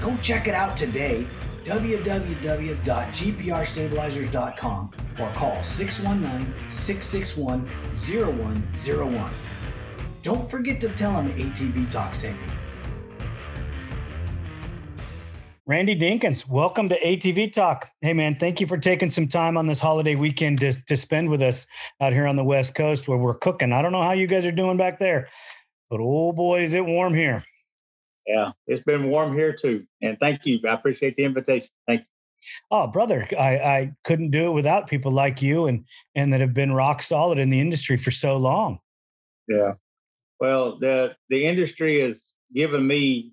Go check it out today www.gprstabilizers.com or call 619 661 0101. Don't forget to tell them ATV Talk sent you. Randy Dinkins, welcome to ATV Talk. Hey, man, thank you for taking some time on this holiday weekend to, to spend with us out here on the West Coast where we're cooking. I don't know how you guys are doing back there, but oh boy, is it warm here. Yeah, it's been warm here too. And thank you. I appreciate the invitation. Thank you. Oh, brother, I, I couldn't do it without people like you and and that have been rock solid in the industry for so long. Yeah. Well, the the industry has given me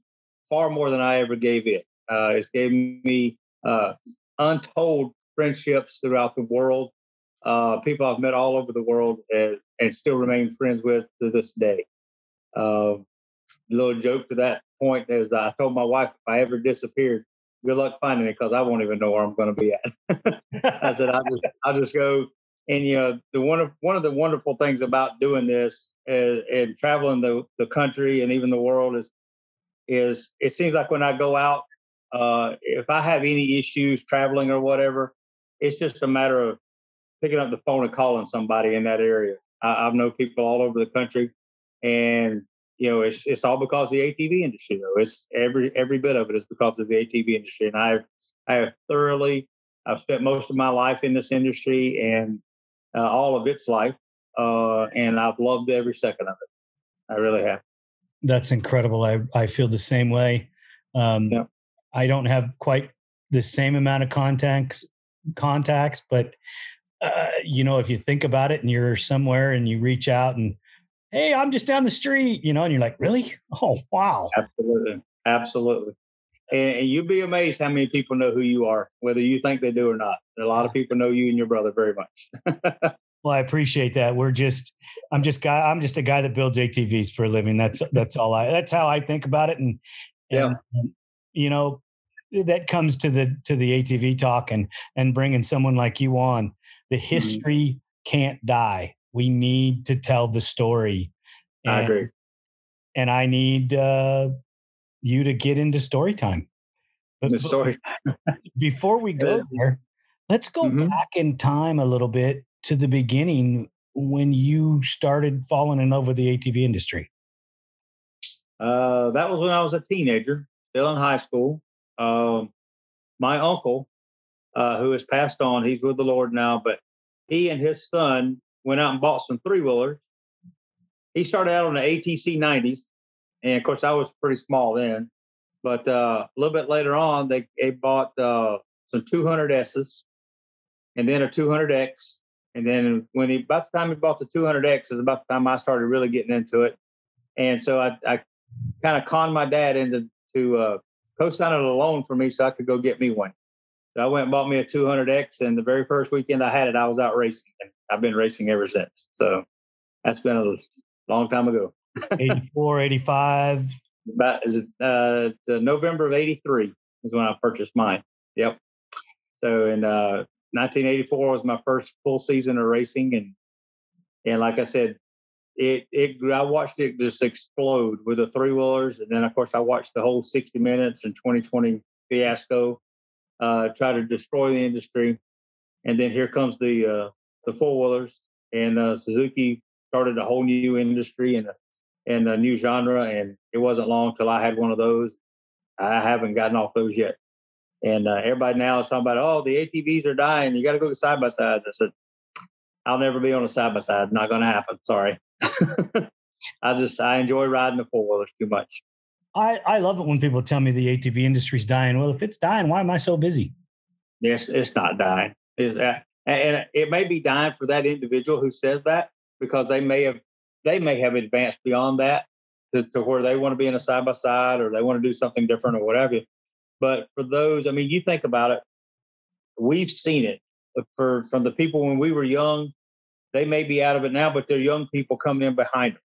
far more than I ever gave it. Uh, it's given me uh, untold friendships throughout the world. Uh, people I've met all over the world and, and still remain friends with to this day. Uh, little joke to that point is I told my wife if I ever disappeared, good luck finding me because I won't even know where I'm going to be at. I said I'll just I'll just go. And you know the one of one of the wonderful things about doing this is, and traveling the the country and even the world is is it seems like when I go out, uh, if I have any issues traveling or whatever, it's just a matter of picking up the phone and calling somebody in that area. I, I've known people all over the country, and you know, it's it's all because of the ATV industry. Though it's every every bit of it is because of the ATV industry, and I've I have thoroughly I've spent most of my life in this industry and uh, all of its life, uh, and I've loved every second of it. I really have. That's incredible. I I feel the same way. Um, yeah. I don't have quite the same amount of contacts contacts, but uh, you know, if you think about it, and you're somewhere and you reach out and hey, I'm just down the street, you know, and you're like, really? Oh, wow. Absolutely. Absolutely. And, you'd be amazed how many people know who you are, whether you think they do or not. A lot of people know you and your brother very much. well, I appreciate that. We're just, I'm just guy, I'm just a guy that builds ATVs for a living. That's, that's all I, that's how I think about it. And, and, yeah. you know, that comes to the, to the ATV talk and, and bringing someone like you on the mm-hmm. history mm-hmm. can't die we need to tell the story. And, I agree. And I need uh, you to get into story time. But, the story. before we go there, let's go mm-hmm. back in time a little bit to the beginning when you started falling in love with the ATV industry. Uh, that was when I was a teenager, still in high school. Um, my uncle, uh, who has passed on, he's with the Lord now, but he and his son went out and bought some three wheelers. He started out on the ATC 90s. And of course, I was pretty small then. But uh, a little bit later on, they, they bought uh, some 200Ss and then a 200X. And then when he, about the time he bought the 200X, is about the time I started really getting into it. And so I, I kind of conned my dad into to uh, co-signing a loan for me so I could go get me one. So I went and bought me a 200X, and the very first weekend I had it, I was out racing. And I've been racing ever since. So that's been a long time ago. 84, 85. About is it uh, November of 83 is when I purchased mine. Yep. So in uh, 1984 was my first full season of racing, and and like I said, it it I watched it just explode with the three wheelers, and then of course I watched the whole 60 minutes and 2020 fiasco uh, try to destroy the industry, and then here comes the uh, the four wheelers, and uh, Suzuki started a whole new industry and a, and a new genre, and it wasn't long till I had one of those. I haven't gotten off those yet, and uh, everybody now is talking about, oh, the ATVs are dying. You got to go side by sides. I said, I'll never be on a side by side. Not going to happen. Sorry. I just I enjoy riding the four wheelers too much. I, I love it when people tell me the ATV industry's dying. Well, if it's dying, why am I so busy? Yes, it's not dying. Is uh, and it may be dying for that individual who says that because they may have they may have advanced beyond that to, to where they want to be in a side by side or they want to do something different or whatever. But for those, I mean, you think about it, we've seen it for from the people when we were young they may be out of it now, but they're young people coming in behind them.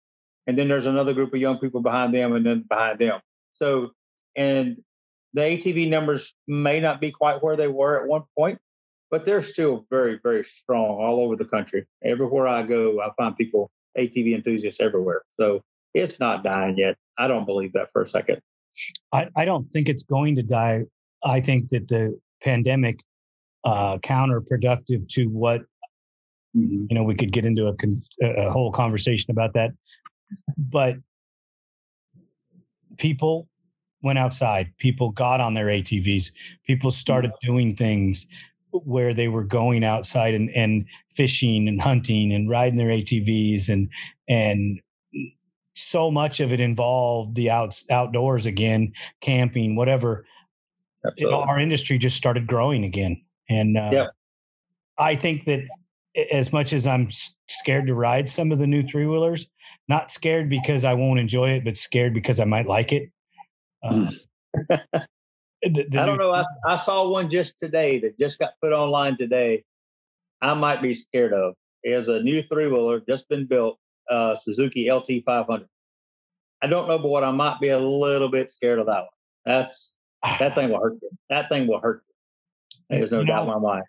And then there's another group of young people behind them and then behind them. So, and the ATV numbers may not be quite where they were at one point, but they're still very, very strong all over the country. Everywhere I go, I find people, ATV enthusiasts everywhere. So it's not dying yet. I don't believe that for a second. I, I don't think it's going to die. I think that the pandemic uh, counterproductive to what Mm-hmm. You know, we could get into a, a whole conversation about that. But people went outside, people got on their ATVs, people started doing things where they were going outside and, and fishing and hunting and riding their ATVs and and so much of it involved the outs outdoors again, camping, whatever. Our industry just started growing again, and uh, yeah. I think that as much as I'm scared to ride some of the new three wheelers, not scared because I won't enjoy it, but scared because I might like it. Uh, I don't know. I, I, saw one just today that just got put online today. I might be scared of. It's a new three wheeler just been built, uh, Suzuki LT 500. I don't know, but what I might be a little bit scared of that one. That's that thing will hurt you. That thing will hurt you. There's no you doubt in my mind.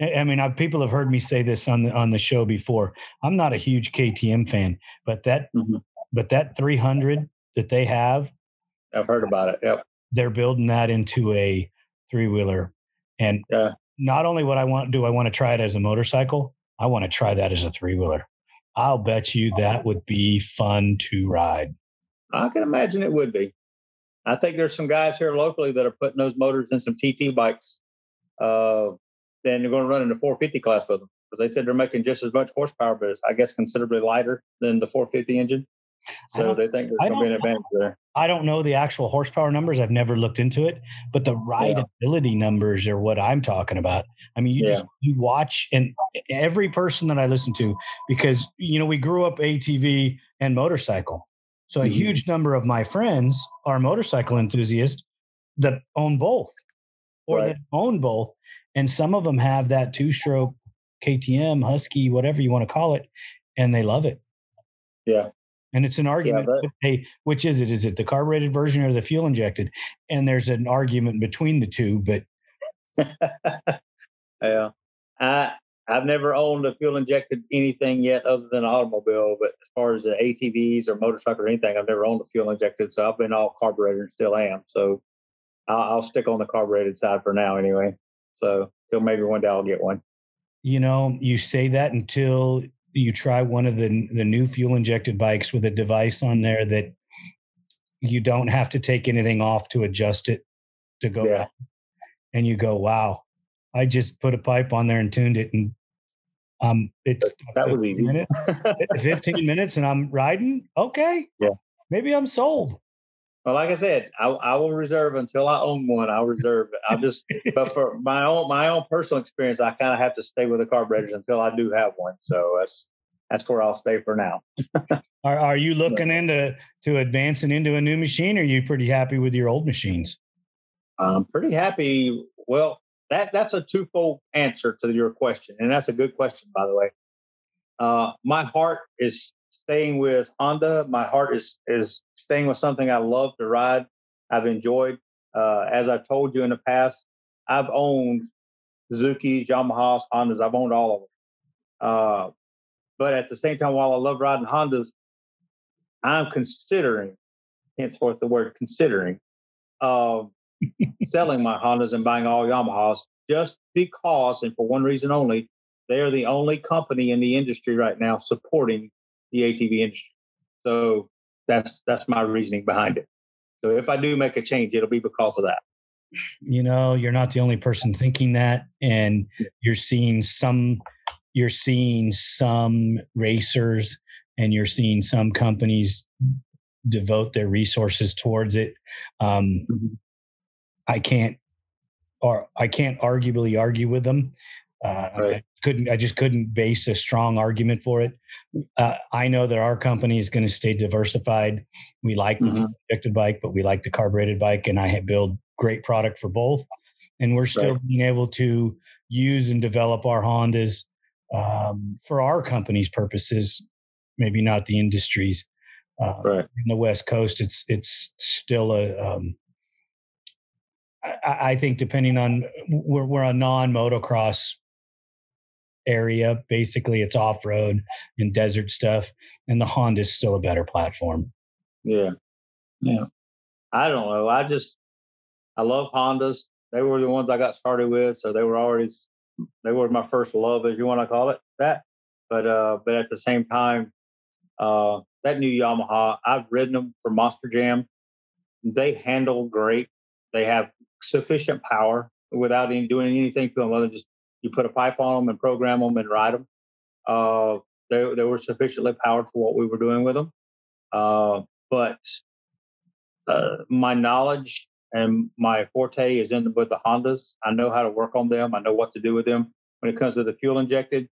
I mean, I, people have heard me say this on the on the show before. I'm not a huge KTM fan, but that mm-hmm. but that 300 that they have, I've heard about it. Yep, they're building that into a three wheeler, and yeah. not only what I want do I want to try it as a motorcycle, I want to try that as a three wheeler. I'll bet you that would be fun to ride. I can imagine it would be. I think there's some guys here locally that are putting those motors in some TT bikes. Uh, then you're going to run in the 450 class with them because they said they're making just as much horsepower, but it's, I guess considerably lighter than the 450 engine. So they think there's going to be an advantage there. I don't know the actual horsepower numbers. I've never looked into it, but the rideability yeah. numbers are what I'm talking about. I mean, you yeah. just you watch and every person that I listen to, because you know we grew up ATV and motorcycle, so a mm-hmm. huge number of my friends are motorcycle enthusiasts that own both, or right. that own both, and some of them have that two stroke KTM, Husky, whatever you want to call it, and they love it. Yeah. And it's an argument. Yeah, hey, which is it? Is it the carbureted version or the fuel injected? And there's an argument between the two, but yeah, I I've never owned a fuel injected anything yet other than an automobile. But as far as the ATVs or motorcycle or anything, I've never owned a fuel injected. So I've been all carbureted and still am. So I'll, I'll stick on the carbureted side for now, anyway. So till maybe one day I'll get one. You know, you say that until you try one of the the new fuel injected bikes with a device on there that you don't have to take anything off to adjust it to go yeah. and you go wow. I just put a pipe on there and tuned it and um it's that would be minute, 15 minutes and i'm riding? Okay. Yeah. Maybe i'm sold well, like I said, I, I will reserve until I own one. I'll reserve. I'll just, but for my own my own personal experience, I kind of have to stay with the carburetors until I do have one. So that's that's where I'll stay for now. are Are you looking into to advancing into a new machine? Or are you pretty happy with your old machines? I'm pretty happy. Well, that that's a twofold answer to your question, and that's a good question, by the way. Uh, my heart is staying with Honda. My heart is is staying with something I love to ride. I've enjoyed. Uh, as I've told you in the past, I've owned Suzuki's, Yamahas, Hondas. I've owned all of them. Uh, but at the same time, while I love riding Hondas, I'm considering, henceforth the word considering, uh, selling my Hondas and buying all Yamahas just because, and for one reason only, they are the only company in the industry right now supporting the ATV industry. So that's that's my reasoning behind it. So if I do make a change, it'll be because of that. You know, you're not the only person thinking that, and you're seeing some you're seeing some racers and you're seeing some companies devote their resources towards it. Um, mm-hmm. I can't, or I can't arguably argue with them. Uh, right. I couldn't. I just couldn't base a strong argument for it. Uh, I know that our company is going to stay diversified. We like mm-hmm. the injected bike, but we like the carbureted bike, and I build great product for both. And we're still right. being able to use and develop our Hondas um, for our company's purposes, maybe not the industry's. Uh, right. In the West Coast, it's it's still a. Um, I, I think depending on we're we're a non motocross area. Basically, it's off road and desert stuff, and the Honda is still a better platform. Yeah, yeah. I don't know. I just I love Hondas. They were the ones I got started with, so they were already they were my first love, as you want to call it that. But uh, but at the same time, uh, that new Yamaha, I've ridden them for Monster Jam. They handle great. They have sufficient power without any, doing anything to them other than just you put a pipe on them and program them and ride them. Uh, they, they were sufficiently powered for what we were doing with them. Uh, but uh, my knowledge and my forte is in with the Hondas. I know how to work on them. I know what to do with them. When it comes to the fuel injected,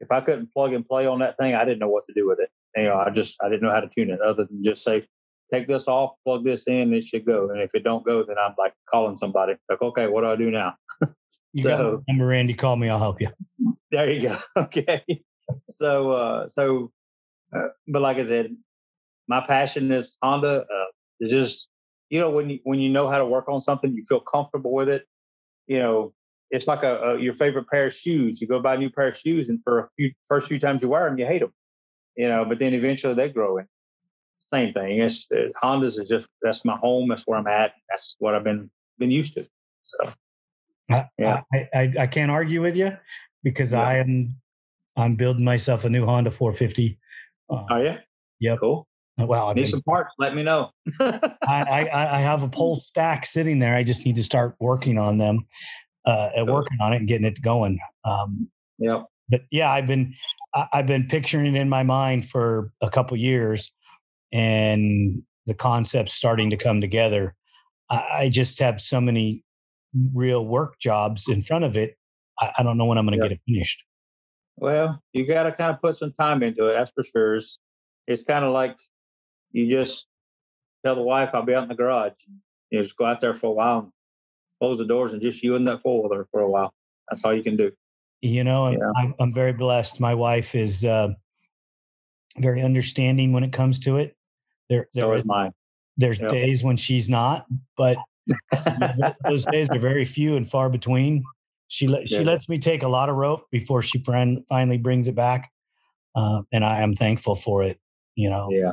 if I couldn't plug and play on that thing, I didn't know what to do with it. You know, I just I didn't know how to tune it other than just say, take this off, plug this in, it should go. And if it don't go, then I'm like calling somebody. Like, okay, what do I do now? you so, got number, Randy. Call me. I'll help you. There you go. Okay. so, uh, so, uh, but like I said, my passion is Honda. Uh, it's just you know when you when you know how to work on something, you feel comfortable with it. You know, it's like a, a your favorite pair of shoes. You go buy a new pair of shoes, and for a few first few times you wear them, you hate them. You know, but then eventually they grow in. Same thing. It's, it's Hondas is just that's my home. That's where I'm at. That's what I've been been used to. So, yeah, I, I, I can't argue with you because yeah. I am I'm building myself a new Honda 450. Uh, oh yeah. Yep. Cool. Uh, well, I need some parts. Let me know. I, I, I have a pole stack sitting there. I just need to start working on them, uh, and working on it and getting it going. Um, yeah. But yeah, I've been I've been picturing it in my mind for a couple years, and the concept's starting to come together. I, I just have so many real work jobs in front of it. I, I don't know when I'm going to get it finished. Well, you got to kind of put some time into it. That's for sure. It's, it's kind of like you just tell the wife, I'll be out in the garage. You just go out there for a while and close the doors and just you and that four wheeler for a while. That's all you can do. You know, I'm, yeah. I'm, I'm very blessed. My wife is uh, very understanding when it comes to it. There, there so is mine. There's yep. days when she's not, but those days are very few and far between. She let, yeah. she lets me take a lot of rope before she finally brings it back, uh, and I am thankful for it. You know. Yeah.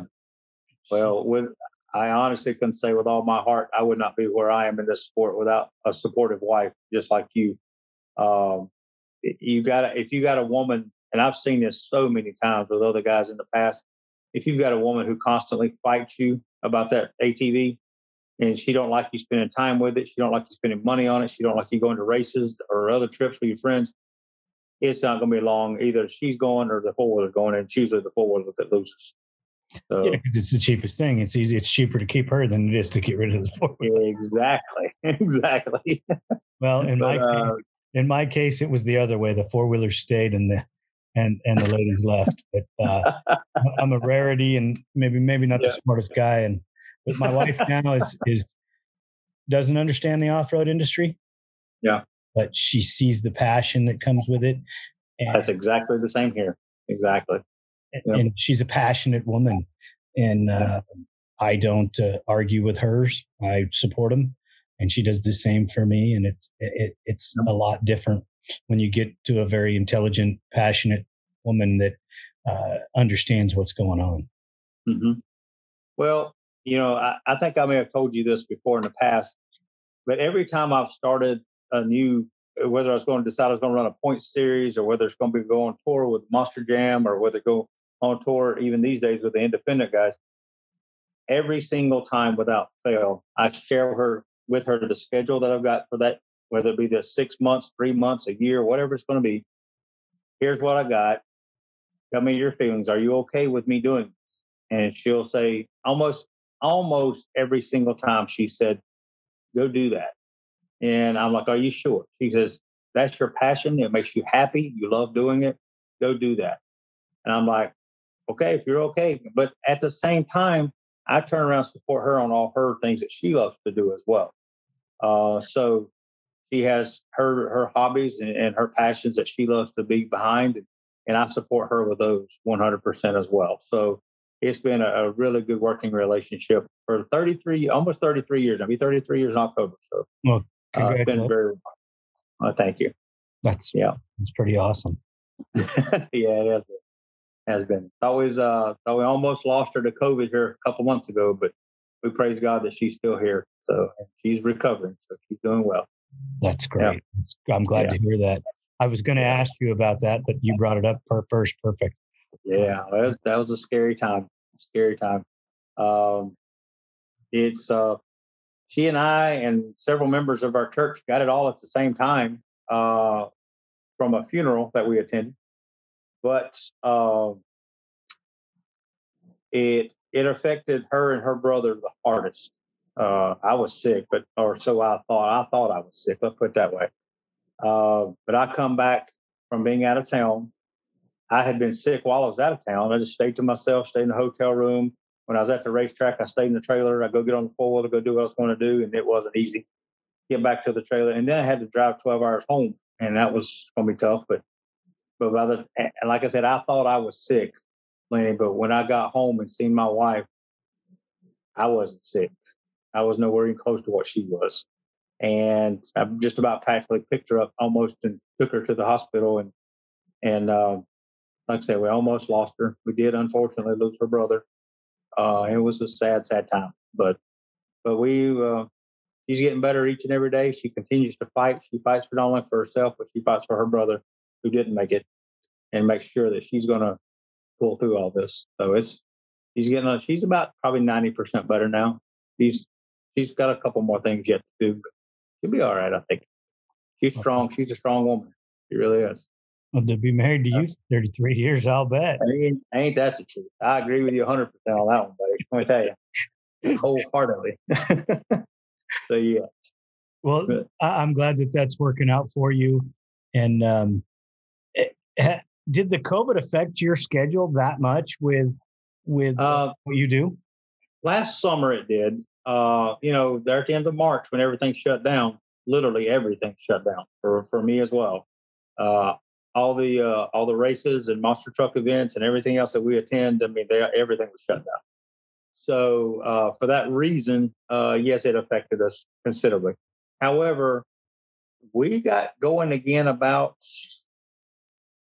Well, with I honestly can say with all my heart, I would not be where I am in this sport without a supportive wife, just like you. Um, you got if you got a woman, and I've seen this so many times with other guys in the past. If you've got a woman who constantly fights you about that ATV, and she don't like you spending time with it, she don't like you spending money on it, she don't like you going to races or other trips with your friends, it's not going to be long. Either she's going or the four wheeler going, and it's usually the four wheeler that loses. So, yeah, because it's the cheapest thing. It's easy. It's cheaper to keep her than it is to get rid of the four wheeler. Exactly. Exactly. well, in but, my uh, in my case, it was the other way. The four wheeler stayed, and the and and the ladies left. But uh, I'm a rarity, and maybe maybe not yeah. the smartest guy. And but my wife now is is doesn't understand the off road industry. Yeah, but she sees the passion that comes with it. And, That's exactly the same here. Exactly. And, and she's a passionate woman, and uh, I don't uh, argue with hers. I support them. and she does the same for me. And it's it, it's a lot different when you get to a very intelligent, passionate woman that uh, understands what's going on. Mm-hmm. Well, you know, I, I think I may have told you this before in the past, but every time I've started a new, uh, whether I was going to decide I was going to run a point series or whether it's going to be go on tour with Monster Jam or whether go on tour even these days with the independent guys, every single time without fail, I share her with her the schedule that I've got for that, whether it be the six months, three months, a year, whatever it's going to be. Here's what I got. Tell me your feelings. Are you okay with me doing this? And she'll say almost almost every single time she said, Go do that. And I'm like, Are you sure? She says, That's your passion. It makes you happy. You love doing it. Go do that. And I'm like, Okay, if you're okay. But at the same time, I turn around support her on all her things that she loves to do as well. Uh, so she has her her hobbies and, and, her passions that she loves to be behind, and I support her with those 100% as well. So it's been a, a, really good working relationship for 33, almost 33 years. I'll be 33 years in October. So well, uh, it's been very. Uh, thank you. That's yeah, it's pretty awesome. yeah, it has been has been. Always, uh, thought we almost lost her to COVID here a couple months ago, but we praise God that she's still here. So she's recovering, so she's doing well. That's great. Yeah. I'm glad yeah. to hear that. I was going to ask you about that, but you brought it up first. Perfect. Yeah, that was, that was a scary time. Scary time. Um, it's uh, she and I and several members of our church got it all at the same time uh, from a funeral that we attended but uh, it it affected her and her brother the hardest. Uh, I was sick, but or so I thought. I thought I was sick. Let's put it that way. Uh, but I come back from being out of town. I had been sick while I was out of town. I just stayed to myself, stayed in the hotel room. When I was at the racetrack, I stayed in the trailer. I go get on the four wheeler, go do what I was going to do, and it wasn't easy. Get back to the trailer, and then I had to drive 12 hours home, and that was going to be tough. But but by the and like I said, I thought I was sick, Lenny. But when I got home and seen my wife, I wasn't sick. I was nowhere even close to what she was. And I just about practically picked her up almost and took her to the hospital. And and um, like I said, we almost lost her. We did unfortunately lose her brother. Uh, it was a sad, sad time. But but we uh, she's getting better each and every day. She continues to fight. She fights for not only for herself, but she fights for her brother who didn't make it and make sure that she's going to pull through all this. So it's she's getting she's about probably ninety percent better now. She's she's got a couple more things yet to do, she'll be all right. I think she's strong. She's a strong woman. She really is. To be married to you for 33 years, I'll bet. Ain't, ain't that the truth? I agree with you 100 percent on that one, buddy. Let me tell you, wholeheartedly. so yeah. Well, but, I'm glad that that's working out for you, and um, eh, did the COVID affect your schedule that much with with uh, what you do? Last summer it did. Uh, you know, there at the end of March when everything shut down, literally everything shut down for for me as well. Uh, all the uh, all the races and monster truck events and everything else that we attend, I mean, they, everything was shut down. So uh, for that reason, uh, yes, it affected us considerably. However, we got going again about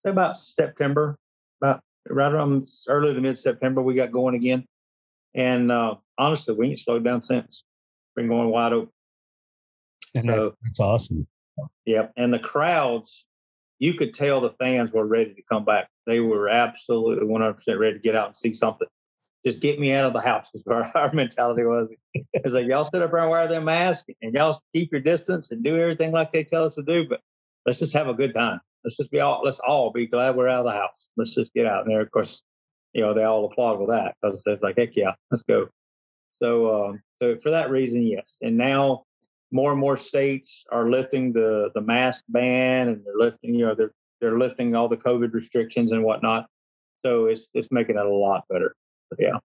about September, about right around early to mid September, we got going again. And uh, honestly, we ain't slowed down since. Been going wide open. And so, that's awesome. Yep. And the crowds, you could tell the fans were ready to come back. They were absolutely 100% ready to get out and see something. Just get me out of the house is where our mentality was. It's like, y'all sit up around wear their mask and y'all keep your distance and do everything like they tell us to do, but let's just have a good time let's just be all let's all be glad we're out of the house. Let's just get out. And there, of course, you know, they all applaud with that because it's like, heck yeah, let's go. So, um, so for that reason, yes. And now more and more states are lifting the the mask ban and they're lifting, you know, they're they're lifting all the COVID restrictions and whatnot. So it's it's making it a lot better. But yeah.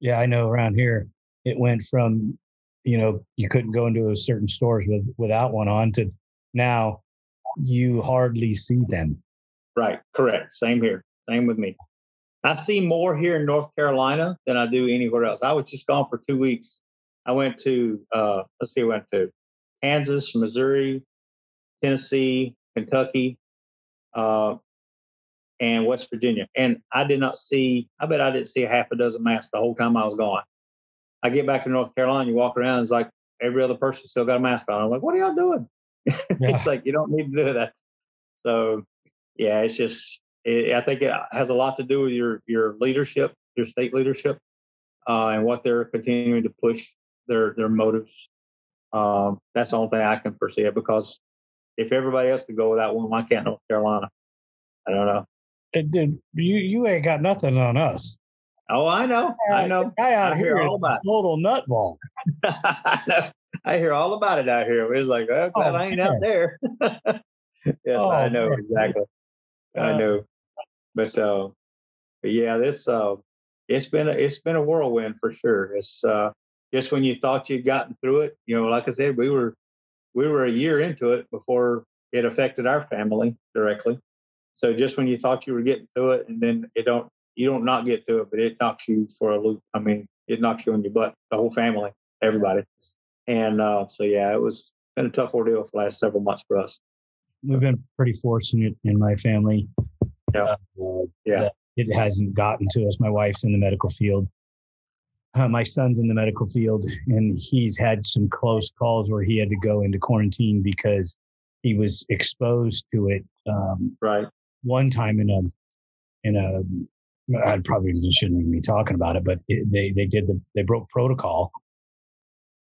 Yeah, I know around here it went from, you know, you couldn't go into a certain stores with without one on to now you hardly see them. Right. Correct. Same here. Same with me. I see more here in North Carolina than I do anywhere else. I was just gone for two weeks I went to uh, let's see, I went to Kansas, Missouri, Tennessee, Kentucky, uh, and West Virginia. And I did not see, I bet I didn't see a half a dozen masks the whole time I was gone. I get back to North Carolina, you walk around, it's like every other person still got a mask on. I'm like, what are y'all doing? Yeah. it's like, you don't need to do that. So, yeah, it's just, it, I think it has a lot to do with your, your leadership, your state leadership, uh, and what they're continuing to push their, their motives. Um, that's the only thing I can foresee it because if everybody else could go without one, why can't North Carolina? I don't know. It, dude, you you ain't got nothing on us. Oh, I know. I know. Guy out I here all about total nutball. I know. I hear all about it out here. It's like, oh, glad oh, I ain't man. out there. yes, oh, I know man. exactly. Uh, I know. But uh, but yeah, this uh, it's been a, it's been a whirlwind for sure. It's uh, just when you thought you'd gotten through it, you know, like I said, we were we were a year into it before it affected our family directly. So just when you thought you were getting through it, and then it don't, you don't not get through it, but it knocks you for a loop. I mean, it knocks you on your butt, the whole family, everybody. And uh, so yeah, it was been a tough ordeal for the last several months for us. We've been pretty fortunate in my family. Yeah, uh, yeah. It hasn't gotten to us. My wife's in the medical field. Uh, my son's in the medical field, and he's had some close calls where he had to go into quarantine because he was exposed to it. Um, right one time in a in a I probably shouldn't even be talking about it, but it, they they did the they broke protocol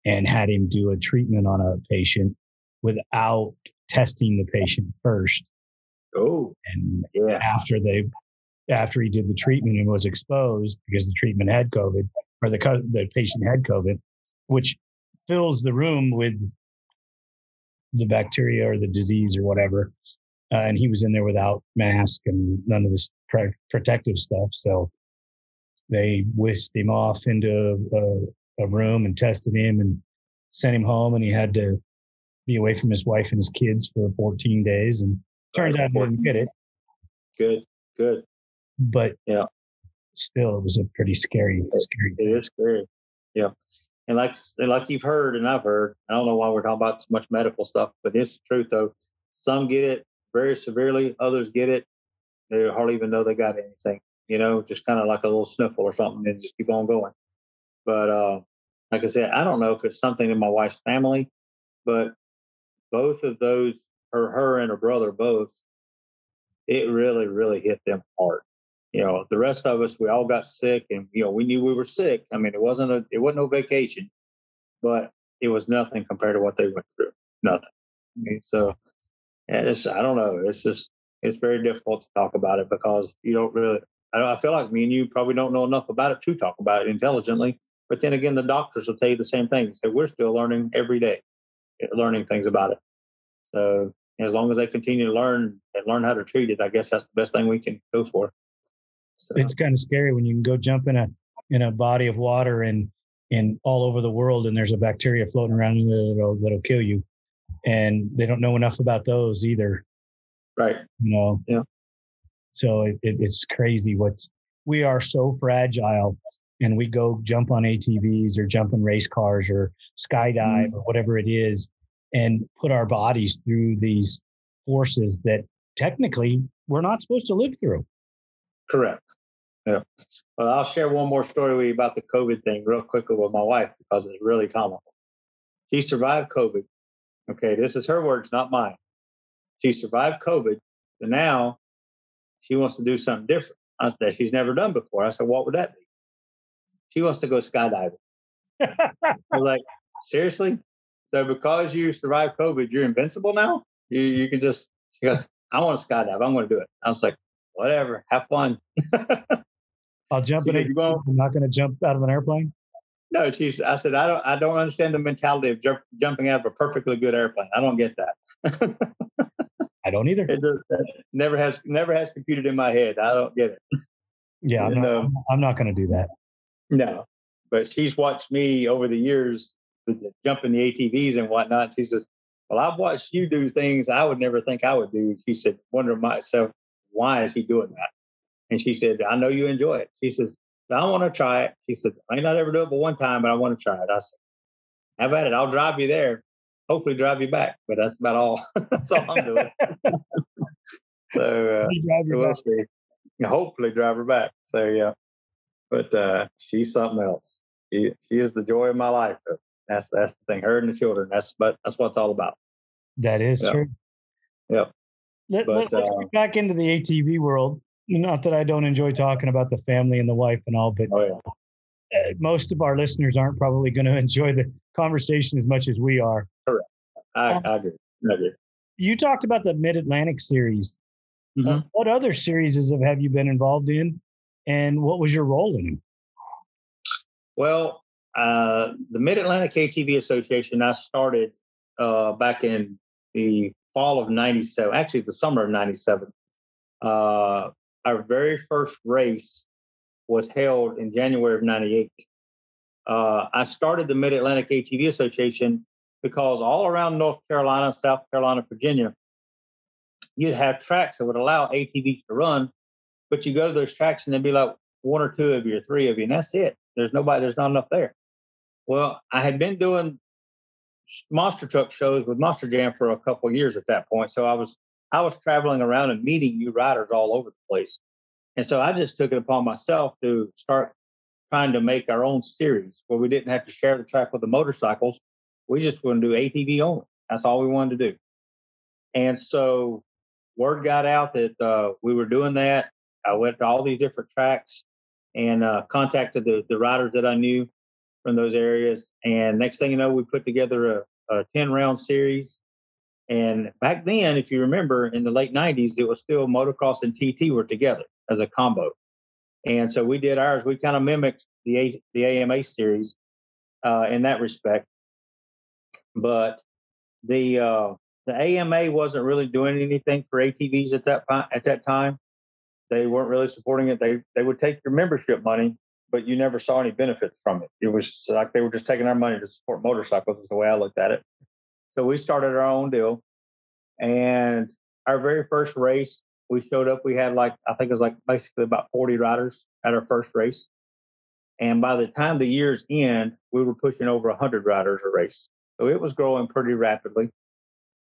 and had him do a treatment on a patient without testing the patient first. Oh, and yeah. after they after he did the treatment and was exposed because the treatment had COVID or the the patient had COVID, which fills the room with the bacteria or the disease or whatever uh, and he was in there without mask and none of this pre- protective stuff. So they whisked him off into a, a, room and tested him and sent him home, and he had to be away from his wife and his kids for 14 days. And turned out he didn't get it. Good, good. But yeah, still, it was a pretty scary, scary. It is scary. Yeah. And like, like you've heard, and I've heard, I don't know why we're talking about so much medical stuff, but it's the truth though. Some get it, very severely. Others get it. They hardly even know they got anything, you know, just kind of like a little sniffle or something and just keep on going. But uh, like I said, I don't know if it's something in my wife's family, but both of those, her, her and her brother both, it really, really hit them hard. You know, the rest of us, we all got sick and, you know, we knew we were sick. I mean, it wasn't a, it wasn't no vacation, but it was nothing compared to what they went through. Nothing. So and it's I don't know. It's just it's very difficult to talk about it because you don't really. I, I feel like me and you probably don't know enough about it to talk about it intelligently. But then again, the doctors will tell you the same thing. So we're still learning every day, eh, learning things about it. So as long as they continue to learn and learn how to treat it, I guess that's the best thing we can go for. So. It's kind of scary when you can go jump in a in a body of water and and all over the world, and there's a bacteria floating around in there that'll, that'll kill you and they don't know enough about those either. Right. You know. Yeah. So it, it, it's crazy. What's we are so fragile, and we go jump on ATVs or jump in race cars or skydive mm. or whatever it is, and put our bodies through these forces that technically we're not supposed to live through. Correct. Yeah. Well, I'll share one more story with you about the COVID thing real quickly with my wife because it's really comical. She survived COVID Okay, this is her words, not mine. She survived COVID, and now she wants to do something different uh, that she's never done before. I said, What would that be? She wants to go skydiving. I was like, Seriously? So because you survived COVID, you're invincible now? You you can just she goes, I want to skydive. I'm going to do it. I was like, whatever, have fun. I'll jump in. I'm not going to jump out of an airplane. No, she's. I said I don't. I don't understand the mentality of jump, jumping out of a perfectly good airplane. I don't get that. I don't either. It does, never has never has computed in my head. I don't get it. Yeah, I'm not, um, I'm not going to do that. No, but she's watched me over the years jumping the ATVs and whatnot. She says, "Well, I've watched you do things I would never think I would do." She said, "Wonder myself, why is he doing that?" And she said, "I know you enjoy it." She says, I want to try it. She said, I may not ever do it but one time, but I want to try it. I said, How about it? I'll drive you there. Hopefully, drive you back. But that's about all. that's all I'm doing. so, uh, so we'll see. Hopefully, drive her back. So yeah, but uh, she's something else. She she is the joy of my life. That's that's the thing. Her and the children. That's but that's what it's all about. That is Yeah. true. Yep. Let, But, let, us uh, get back into the ATV world. Not that I don't enjoy talking about the family and the wife and all, but Oh yeah. uh, most of our listeners aren't probably going to enjoy the conversation as much as we are. I, Um, I agree. I agree. You talked about the Mid Atlantic series. Uh, Mhm. what other series have have you been involved in, and what was your role in them? Well, uh, the Mid Atlantic ATV Association, I started uh, back in the fall of 97, actually, the summer of 97. Uh, our very first race was held in January of 98. Uh, I started the Mid Atlantic ATV Association because all around North Carolina, South Carolina, Virginia, you'd have tracks that would allow ATVs to run, but you go to those tracks and there'd be like one or two of you or three of you, and that's it. There's nobody, there's not enough there. Well, I had been doing monster truck shows with Monster Jam for a couple years at that point. So I was I was traveling around and meeting new riders all over the place. And so I just took it upon myself to start trying to make our own series where we didn't have to share the track with the motorcycles. We just want to do ATV only. That's all we wanted to do. And so word got out that uh, we were doing that. I went to all these different tracks and uh, contacted the, the riders that I knew from those areas. And next thing you know, we put together a, a 10 round series. And back then, if you remember, in the late 90s, it was still motocross and TT were together as a combo. And so we did ours. We kind of mimicked the a, the AMA series uh, in that respect. But the uh, the AMA wasn't really doing anything for ATVs at that at that time. They weren't really supporting it. They they would take your membership money, but you never saw any benefits from it. It was like they were just taking our money to support motorcycles. Is the way I looked at it. So we started our own deal, and our very first race, we showed up. We had like I think it was like basically about forty riders at our first race, and by the time the year's end, we were pushing over hundred riders a race. So it was growing pretty rapidly.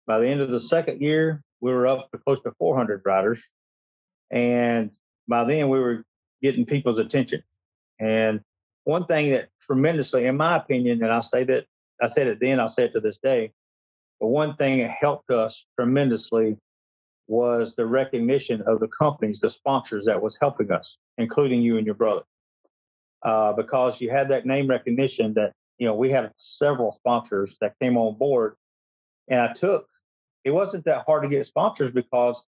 By the end of the second year, we were up to close to 400 riders. And by then, we were getting people's attention. And one thing that tremendously, in my opinion, and I say that I said it then, I'll say it to this day, but one thing that helped us tremendously was the recognition of the companies, the sponsors that was helping us, including you and your brother. Uh, because you had that name recognition that, you know, we had several sponsors that came on board. And I took, it wasn't that hard to get sponsors because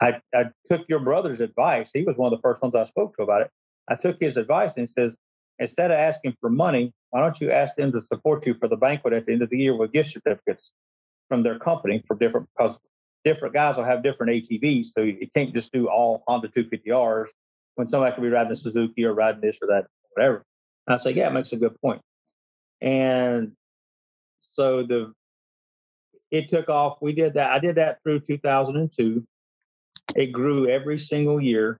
I, I took your brother's advice. He was one of the first ones I spoke to about it. I took his advice and he says, instead of asking for money, why don't you ask them to support you for the banquet at the end of the year with gift certificates from their company for different, because different guys will have different ATVs. So you can't just do all Honda 250Rs when somebody could be riding a Suzuki or riding this or that, whatever. And I say, yeah, it makes a good point. And so the, it took off. We did that. I did that through 2002 it grew every single year.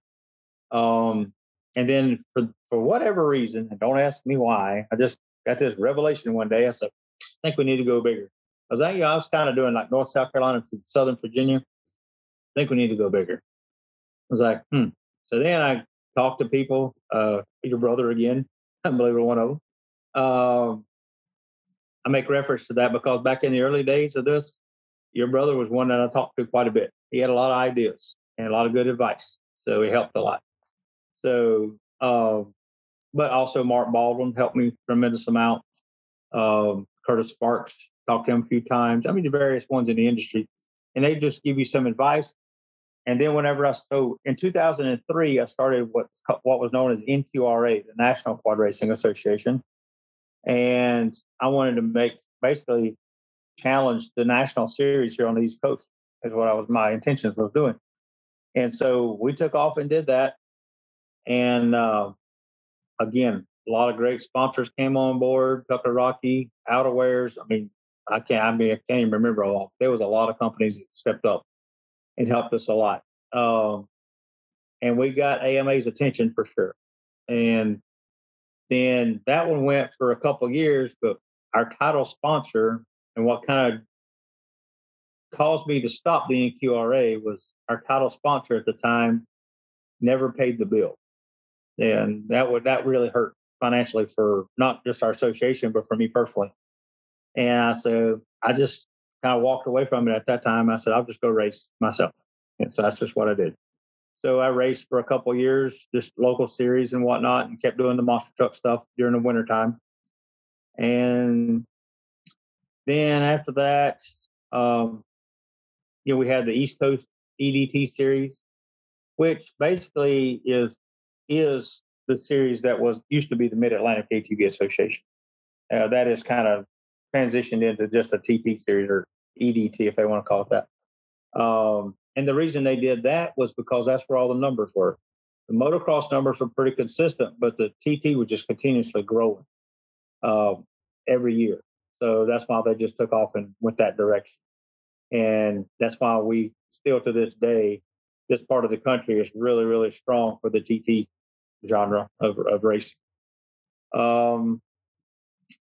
Um, and then for, for whatever reason, and don't ask me why, I just got this revelation one day. I said, I think we need to go bigger. I was like, know, I was kind of doing like North South Carolina Southern Virginia. I think we need to go bigger. I was like, hmm. So then I talked to people, uh, your brother again, it one of them. Um, I make reference to that because back in the early days of this, your brother was one that I talked to quite a bit. He had a lot of ideas and a lot of good advice. So he helped a lot. So, uh, but also Mark Baldwin helped me tremendous amount. Um, Curtis Sparks talked to him a few times. I mean, the various ones in the industry, and they just give you some advice. And then whenever I so in 2003, I started what what was known as NQRA, the National Quad Racing Association, and I wanted to make basically challenge the national series here on the East Coast. Is what I was my intentions was doing. And so we took off and did that. And uh, again, a lot of great sponsors came on board. Tucker Rocky, Outerwears. I mean, I can't. I mean, I can't even remember all. There was a lot of companies that stepped up and helped us a lot. Um, and we got AMA's attention for sure. And then that one went for a couple years, but our title sponsor and what kind of caused me to stop being QRA was our title sponsor at the time never paid the bill. And that would that really hurt financially for not just our association, but for me personally. And I so I just kind of walked away from it at that time. I said, I'll just go race myself. And so that's just what I did. So I raced for a couple years, just local series and whatnot, and kept doing the monster truck stuff during the wintertime. And then after that, um, you know, we had the East Coast EDT series, which basically is is the series that was used to be the Mid Atlantic ATV Association. Uh, that is kind of transitioned into just a TT series or EDT, if they want to call it that. Um, and the reason they did that was because that's where all the numbers were. The motocross numbers were pretty consistent, but the TT was just continuously growing uh, every year. So that's why they just took off and went that direction. And that's why we still to this day, this part of the country is really, really strong for the TT genre of, of racing. Um,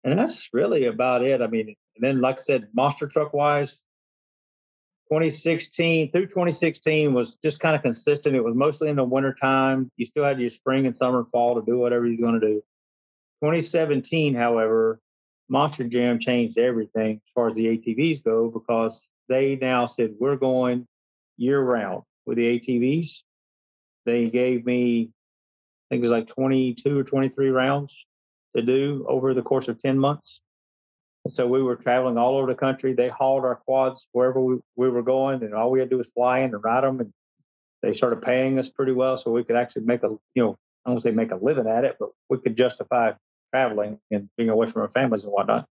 and that's really about it. I mean, and then like I said, monster truck wise, 2016 through 2016 was just kind of consistent. It was mostly in the wintertime. You still had your spring and summer and fall to do whatever you're going to do. 2017, however, Monster Jam changed everything as far as the ATVs go because they now said we're going year round with the ATVs. They gave me, I think it was like 22 or 23 rounds to do over the course of 10 months. So we were traveling all over the country. They hauled our quads wherever we, we were going, and all we had to do was fly in and ride them. And they started paying us pretty well, so we could actually make a, you know, I don't say make a living at it, but we could justify traveling and being away from our families and whatnot.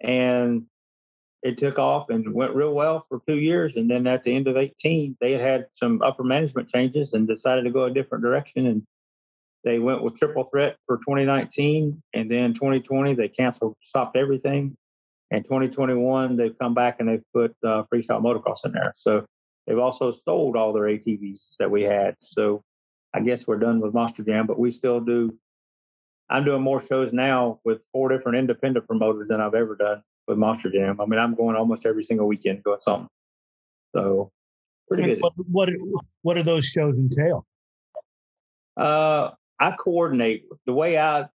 And it took off and went real well for two years. And then at the end of 18, they had had some upper management changes and decided to go a different direction. And they went with triple threat for 2019. And then 2020, they canceled, stopped everything. And 2021, they've come back and they've put uh, freestyle motocross in there. So they've also sold all their ATVs that we had. So I guess we're done with Monster Jam, but we still do. I'm doing more shows now with four different independent promoters than I've ever done with Monster Jam. I mean, I'm going almost every single weekend doing something. So pretty busy. What, what what do those shows entail? Uh, I coordinate the way I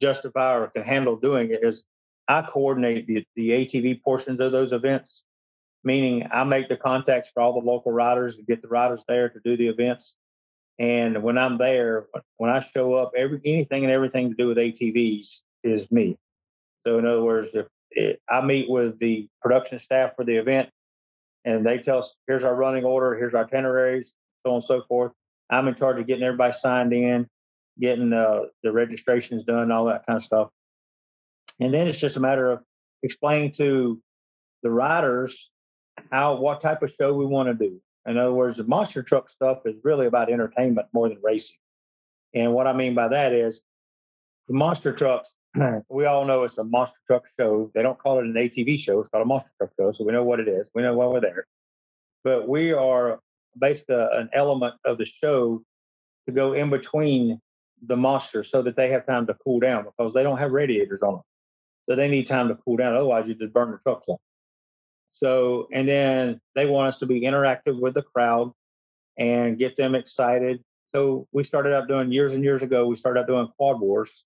justify or can handle doing it is I coordinate the, the ATV portions of those events, meaning I make the contacts for all the local riders and get the riders there to do the events. And when I'm there, when I show up, every anything and everything to do with ATVs is me. So in other words, if it, I meet with the production staff for the event, and they tell us, "Here's our running order, here's our itineraries, so on and so forth." I'm in charge of getting everybody signed in, getting uh, the registrations done, all that kind of stuff. And then it's just a matter of explaining to the riders how what type of show we want to do. In other words, the monster truck stuff is really about entertainment more than racing. And what I mean by that is the monster trucks, we all know it's a monster truck show. They don't call it an ATV show, it's called a monster truck show. So we know what it is. We know why we're there. But we are basically an element of the show to go in between the monsters so that they have time to cool down because they don't have radiators on them. So they need time to cool down. Otherwise, you just burn the trucks up. So, and then they want us to be interactive with the crowd and get them excited. So we started out doing years and years ago. We started out doing quad wars.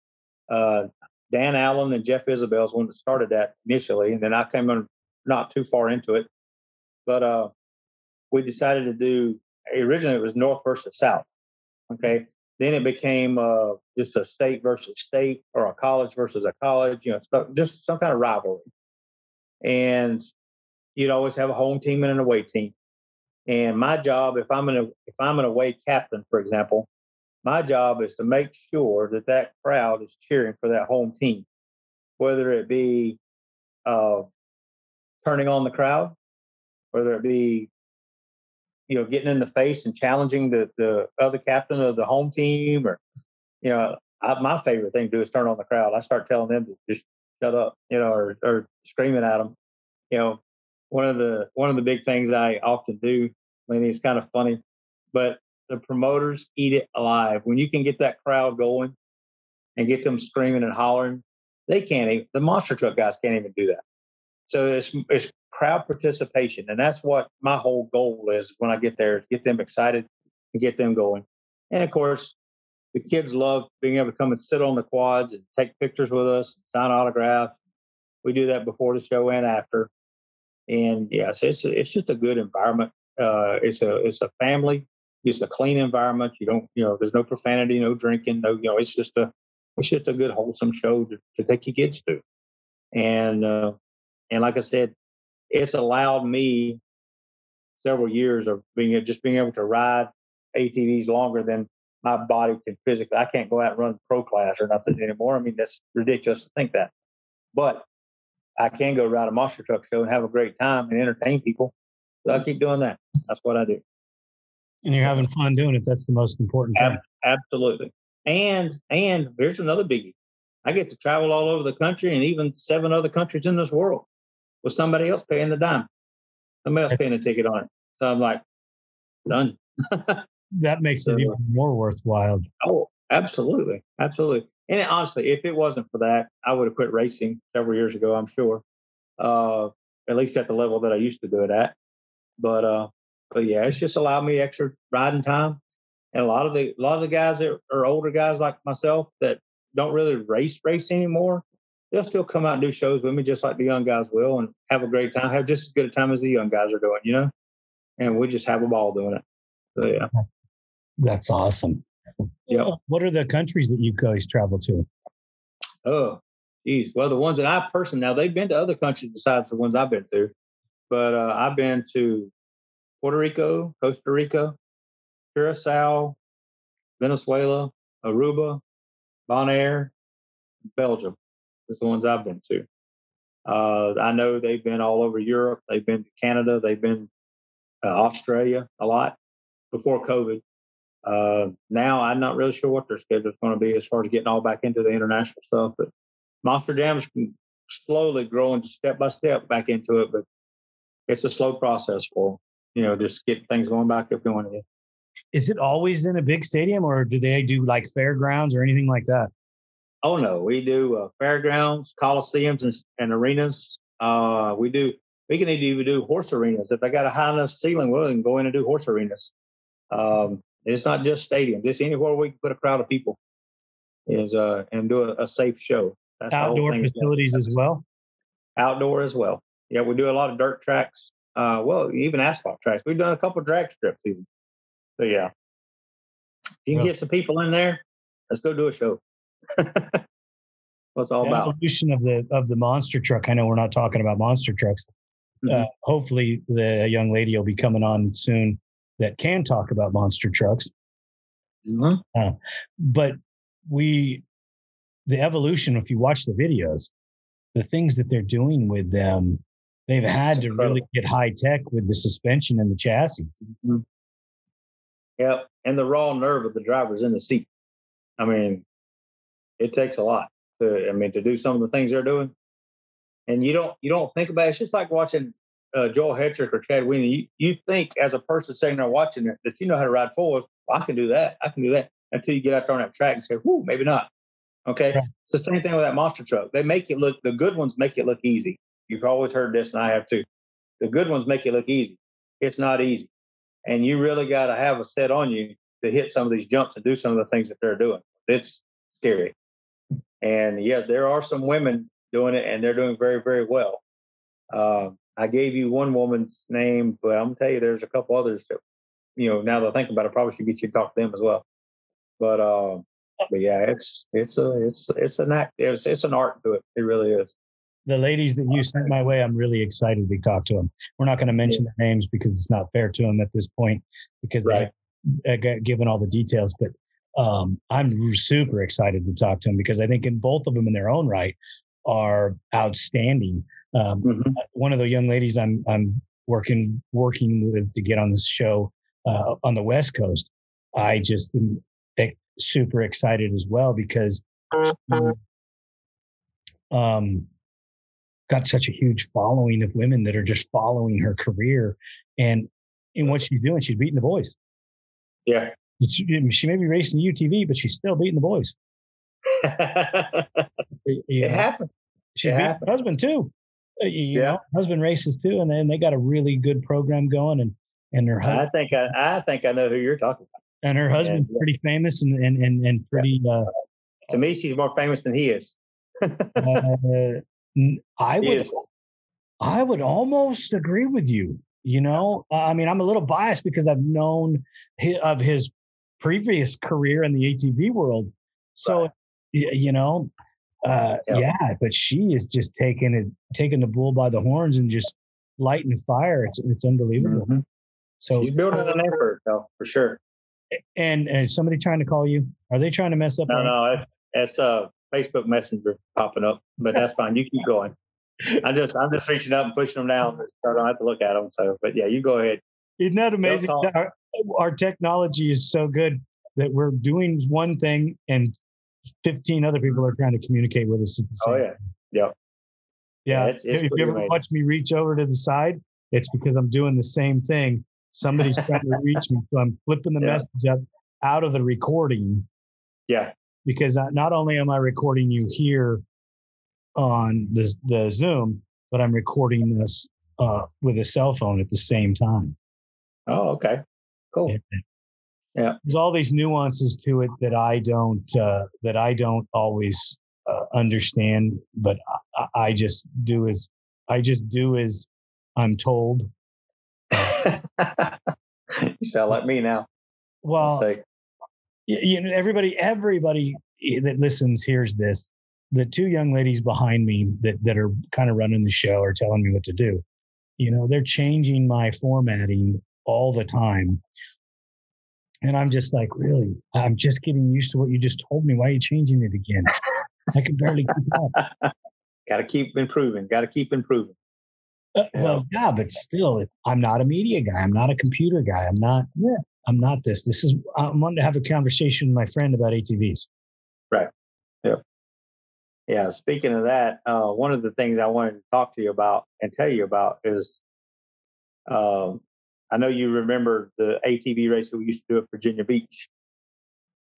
Uh, Dan Allen and Jeff Isabel is one that started that initially, and then I came in not too far into it. But uh, we decided to do originally it was North versus South. Okay, then it became uh, just a state versus state or a college versus a college, you know, just some kind of rivalry. And you'd always have a home team and an away team. And my job, if I'm an if I'm an away captain, for example, my job is to make sure that that crowd is cheering for that home team, whether it be uh, turning on the crowd, whether it be you know, getting in the face and challenging the, the other captain of the home team or, you know, I, my favorite thing to do is turn on the crowd. I start telling them to just shut up, you know, or, or screaming at them. You know, one of the one of the big things I often do, Lenny, is kind of funny, but the promoters eat it alive. When you can get that crowd going and get them screaming and hollering, They can't even. The monster truck guys can't even do that. So it's it's crowd participation, and that's what my whole goal is when I get there: get them excited and get them going. And of course, the kids love being able to come and sit on the quads and take pictures with us, sign autographs. We do that before the show and after. And yes, it's it's just a good environment. Uh, it's a it's a family. It's a clean environment. You don't you know there's no profanity, no drinking, no you know it's just a it's just a good wholesome show to, to take your kids to. And uh, and like I said, it's allowed me several years of being just being able to ride ATVs longer than my body can physically. I can't go out and run pro class or nothing anymore. I mean, that's ridiculous to think that. But I can go ride a monster truck show and have a great time and entertain people. So I keep doing that. That's what I do. And you're having fun doing it. That's the most important thing. Absolutely. And and here's another biggie. I get to travel all over the country and even seven other countries in this world with somebody else paying the dime. Somebody else paying a ticket on it. So I'm like, done. that makes it even more worthwhile. Oh, absolutely, absolutely. And honestly, if it wasn't for that, I would have quit racing several years ago. I'm sure, uh, at least at the level that I used to do it at. But uh, but yeah, it's just allowed me extra riding time. And a lot of the a lot of the guys that are older guys like myself that don't really race race anymore, they'll still come out and do shows with me just like the young guys will, and have a great time, have just as good a time as the young guys are doing, you know. And we just have a ball doing it. So yeah. That's awesome. Yeah. What are the countries that you guys travel to? Oh, geez. Well, the ones that I personally now they've been to other countries besides the ones I've been to, but uh, I've been to Puerto Rico, Costa Rica, Curacao, Venezuela, Aruba, Bonaire, Belgium. The ones I've been to. Uh, I know they've been all over Europe. They've been to Canada. They've been uh, Australia a lot before COVID. Uh, now I'm not really sure what their schedule is going to be as far as getting all back into the international stuff. But Monster Jam's slowly growing step by step back into it, but it's a slow process for you know just get things going back up going again. Is it always in a big stadium, or do they do like fairgrounds or anything like that? Oh no, we do uh, fairgrounds, coliseums, and, and arenas. Uh, we do. We can even do horse arenas if they got a high enough ceiling. We can go in and do horse arenas. Um, it's not just stadium. Just anywhere we can put a crowd of people is uh and do a, a safe show. That's Outdoor facilities as well. Outdoor as well. Yeah, we do a lot of dirt tracks. Uh, well, even asphalt tracks. We've done a couple drag strips even. So yeah, if you can well, get some people in there, let's go do a show. What's all the about? Evolution of the of the monster truck. I know we're not talking about monster trucks. Mm-hmm. Uh, hopefully, the young lady will be coming on soon that can talk about monster trucks. Mm-hmm. Uh, but we, the evolution, if you watch the videos, the things that they're doing with them, they've had to really get high tech with the suspension and the chassis. Mm-hmm. Yep. And the raw nerve of the drivers in the seat. I mean, it takes a lot to, I mean, to do some of the things they're doing. And you don't, you don't think about it. It's just like watching uh, Joel Hetrick or Chad Wienen, you, you think as a person sitting there watching it that you know how to ride forward. Well, I can do that. I can do that until you get out there on that track and say, whoo, maybe not. Okay. It's the same thing with that monster truck. They make it look, the good ones make it look easy. You've always heard this, and I have too. The good ones make it look easy. It's not easy. And you really got to have a set on you to hit some of these jumps and do some of the things that they're doing. It's scary. And yeah, there are some women doing it, and they're doing very, very well. Um, I gave you one woman's name, but I'm gonna tell you there's a couple others that, you know, now that I think about it, I probably should get you to talk to them as well. But uh, but yeah, it's it's a it's it's an act it's it's an art to it. It really is. The ladies that you sent my way, I'm really excited to talk to them. We're not going to mention yeah. their names because it's not fair to them at this point because right. they got given all the details. But um, I'm super excited to talk to them because I think in both of them in their own right are outstanding. Um, mm-hmm. One of the young ladies I'm I'm working working with to get on this show uh, on the West Coast, I just am super excited as well because um, got such a huge following of women that are just following her career and in what she's doing, she's beating the boys. Yeah. She, she may be racing the UTV, but she's still beating the boys. it happened. She beat her husband too. Uh, you yeah. know, husband races too, and then they got a really good program going. And and her husband, I think I, I think I know who you're talking about. And her husband's yeah. pretty famous and and and, and pretty. Uh, to me, she's more famous than he is. uh, I would, I would almost agree with you. You know, I mean, I'm a little biased because I've known his, of his previous career in the ATV world. So, right. you know, uh, yep. yeah, but she is just taking it, taking the bull by the horns and just lighting fire. It's it's unbelievable. Mm-hmm. So she's building a name for for sure. And and somebody trying to call you? Are they trying to mess up? No, no, it's uh Facebook Messenger popping up, but that's fine. You keep going. I'm just I'm just reaching up and pushing them down, so I don't have to look at them. So, but yeah, you go ahead. Isn't that amazing? Our technology is so good that we're doing one thing and 15 other people are trying to communicate with us. oh yeah, yeah, yeah. it's, it's if you ever watch me reach over to the side, it's because I'm doing the same thing. Somebody's trying to reach me, so I'm flipping the yeah. message up out of the recording. Yeah, because not only am I recording you here on the, the Zoom, but I'm recording this uh, with a cell phone at the same time. Oh, okay. Cool. Yeah. yeah. There's all these nuances to it that I don't uh, that I don't always uh, understand, but I, I, just do as I just do as I'm told. you sound like me now. Well, you know, everybody, everybody that listens hears this. The two young ladies behind me that that are kind of running the show are telling me what to do. You know, they're changing my formatting all the time. And I'm just like, really? I'm just getting used to what you just told me. Why are you changing it again? I can barely keep up. Got to keep improving. Got to keep improving. Uh, well, yeah, but still, I'm not a media guy. I'm not a computer guy. I'm not. Yeah. I'm not this. This is. I'm wanting to have a conversation with my friend about ATVs. Right. Yeah. Yeah. Speaking of that, uh, one of the things I wanted to talk to you about and tell you about is, um, I know you remember the ATV race that we used to do at Virginia Beach,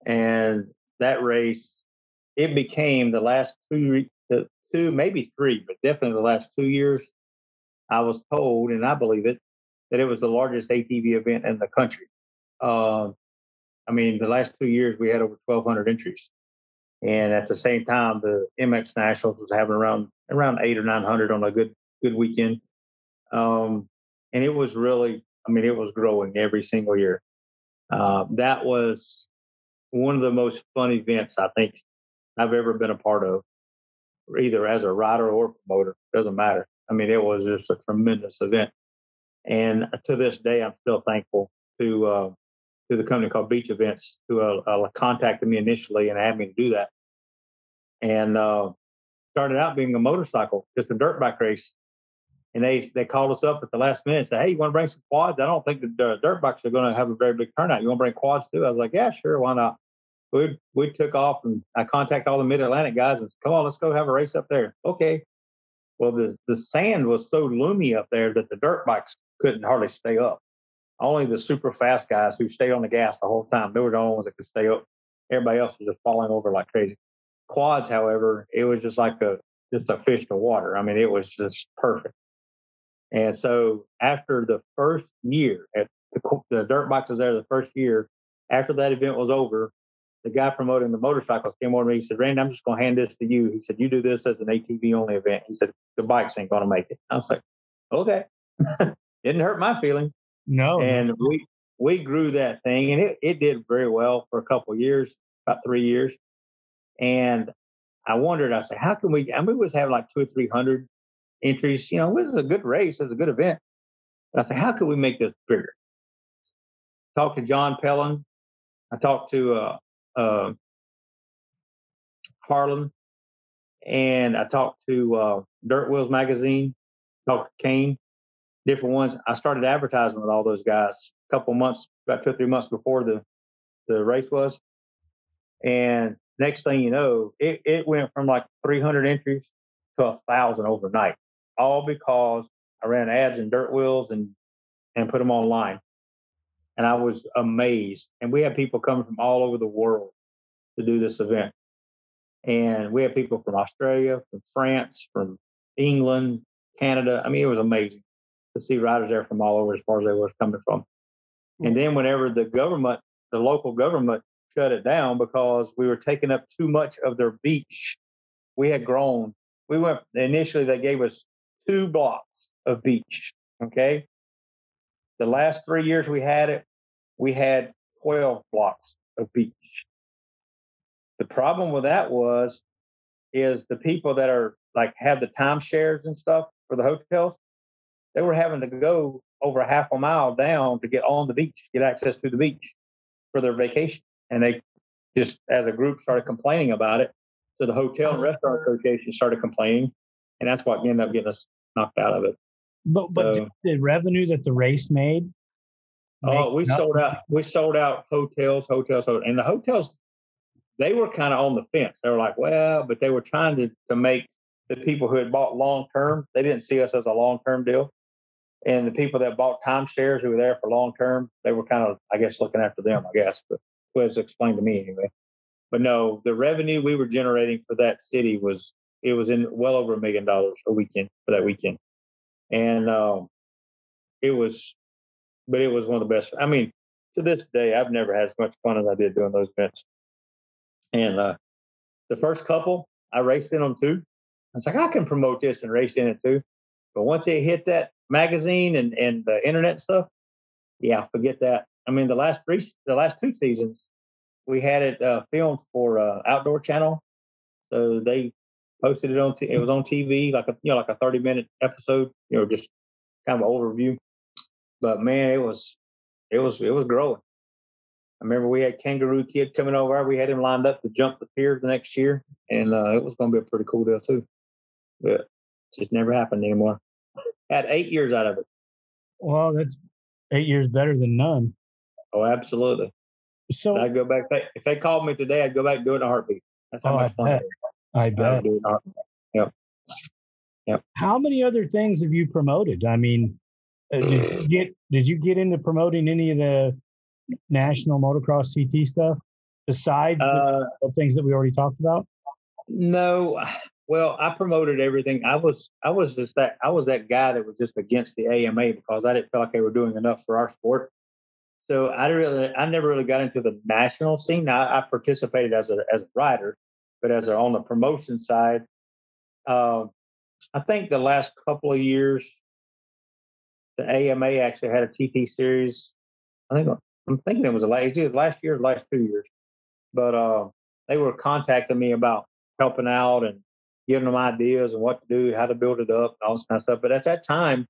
and that race, it became the last two, the two, maybe three, but definitely the last two years. I was told, and I believe it, that it was the largest ATV event in the country. Uh, I mean, the last two years we had over 1,200 entries, and at the same time, the MX Nationals was having around around eight or 900 on a good good weekend, um, and it was really, I mean, it was growing every single year. Uh, that was one of the most fun events I think I've ever been a part of, either as a rider or promoter. Doesn't matter. I mean, it was just a tremendous event, and to this day, I'm still thankful to uh, to the company called Beach Events, who uh, uh, contacted me initially and had me to do that. And uh, started out being a motorcycle, just a dirt bike race. And they they called us up at the last minute and said, "Hey, you want to bring some quads? I don't think the dirt bikes are going to have a very big turnout. You want to bring quads too?" I was like, "Yeah, sure, why not?" We we took off and I contacted all the Mid Atlantic guys and said, "Come on, let's go have a race up there." Okay. Well, the the sand was so loomy up there that the dirt bikes couldn't hardly stay up only the super fast guys who stayed on the gas the whole time. They were the only ones that could stay up. Everybody else was just falling over like crazy. Quads, however, it was just like a just a fish to water. I mean, it was just perfect. And so after the first year, at the, the dirt bikes was there the first year. After that event was over, the guy promoting the motorcycles came over to me. He said, "Randy, I'm just going to hand this to you." He said, "You do this as an ATV only event." He said, "The bikes ain't going to make it." I was like, "Okay." Didn't hurt my feeling. No. And we we grew that thing and it, it did very well for a couple years, about three years. And I wondered, I said, how can we I mean we was having like two or three hundred entries, you know, it was a good race, it was a good event. I said, how can we make this bigger? Talked to John Pellin. I talked to uh, uh, Harlan and I talked to uh, Dirt Wheels magazine, talked to Kane, different ones. I started advertising with all those guys a couple months, about two or three months before the the race was. And next thing you know, it, it went from like 300 entries to a thousand overnight, all because I ran ads in dirt wheels and and put them online. And I was amazed. And we had people coming from all over the world to do this event. And we had people from Australia, from France, from England, Canada. I mean, it was amazing to see riders there from all over as far as they were coming from. And mm. then whenever the government, the local government shut it down because we were taking up too much of their beach, we had grown. We went initially, they gave us two blocks of beach. Okay. The last three years we had it, we had 12 blocks of beach. The problem with that was, is the people that are like have the timeshares and stuff for the hotels, they were having to go over a half a mile down to get on the beach, get access to the beach for their vacation. And they just, as a group, started complaining about it. So the Hotel and Restaurant Association started complaining, and that's what ended up getting us knocked out of it. But but the revenue that the race made. Oh, we up- sold out. We sold out hotels, hotels, hotels. and the hotels. They were kind of on the fence. They were like, well, but they were trying to to make the people who had bought long term. They didn't see us as a long term deal, and the people that bought timeshares who were there for long term, they were kind of, I guess, looking after them. I guess, but was explained to me anyway. But no, the revenue we were generating for that city was it was in well over a million dollars a weekend for that weekend, and um, it was but it was one of the best. I mean, to this day, I've never had as much fun as I did doing those events. And uh, the first couple, I raced in them too. I was like, I can promote this and race in it too. But once it hit that magazine and, and the internet stuff, yeah, forget that. I mean, the last three, the last two seasons, we had it uh, filmed for uh, Outdoor Channel. So they posted it on. T- it was on TV, like a you know, like a thirty minute episode. You know, just kind of an overview but man, it was it was it was growing. I remember we had Kangaroo Kid coming over. We had him lined up to jump the pier the next year, and uh, it was going to be a pretty cool deal too. But it just never happened anymore. had eight years out of it. Well, that's eight years better than none. Oh, absolutely. So I'd go back. If they called me today, I'd go back and do it in a heartbeat. That's how Oh, much fun. Bet. it is. I bet. it in a. How many other things have you promoted? I mean, uh, did you get did you get into promoting any of the national motocross TT stuff besides the, Uh, the things that we already talked about? No, well, I promoted everything. I was I was just that I was that guy that was just against the AMA because I didn't feel like they were doing enough for our sport. So I really I never really got into the national scene. I, I participated as a as a rider, but as on the promotion side, um, I think the last couple of years, the AMA actually had a TT series. I think I'm thinking it was last either last year last two years, but uh, they were contacting me about helping out and giving them ideas and what to do, how to build it up, and all this kind of stuff. But at that time,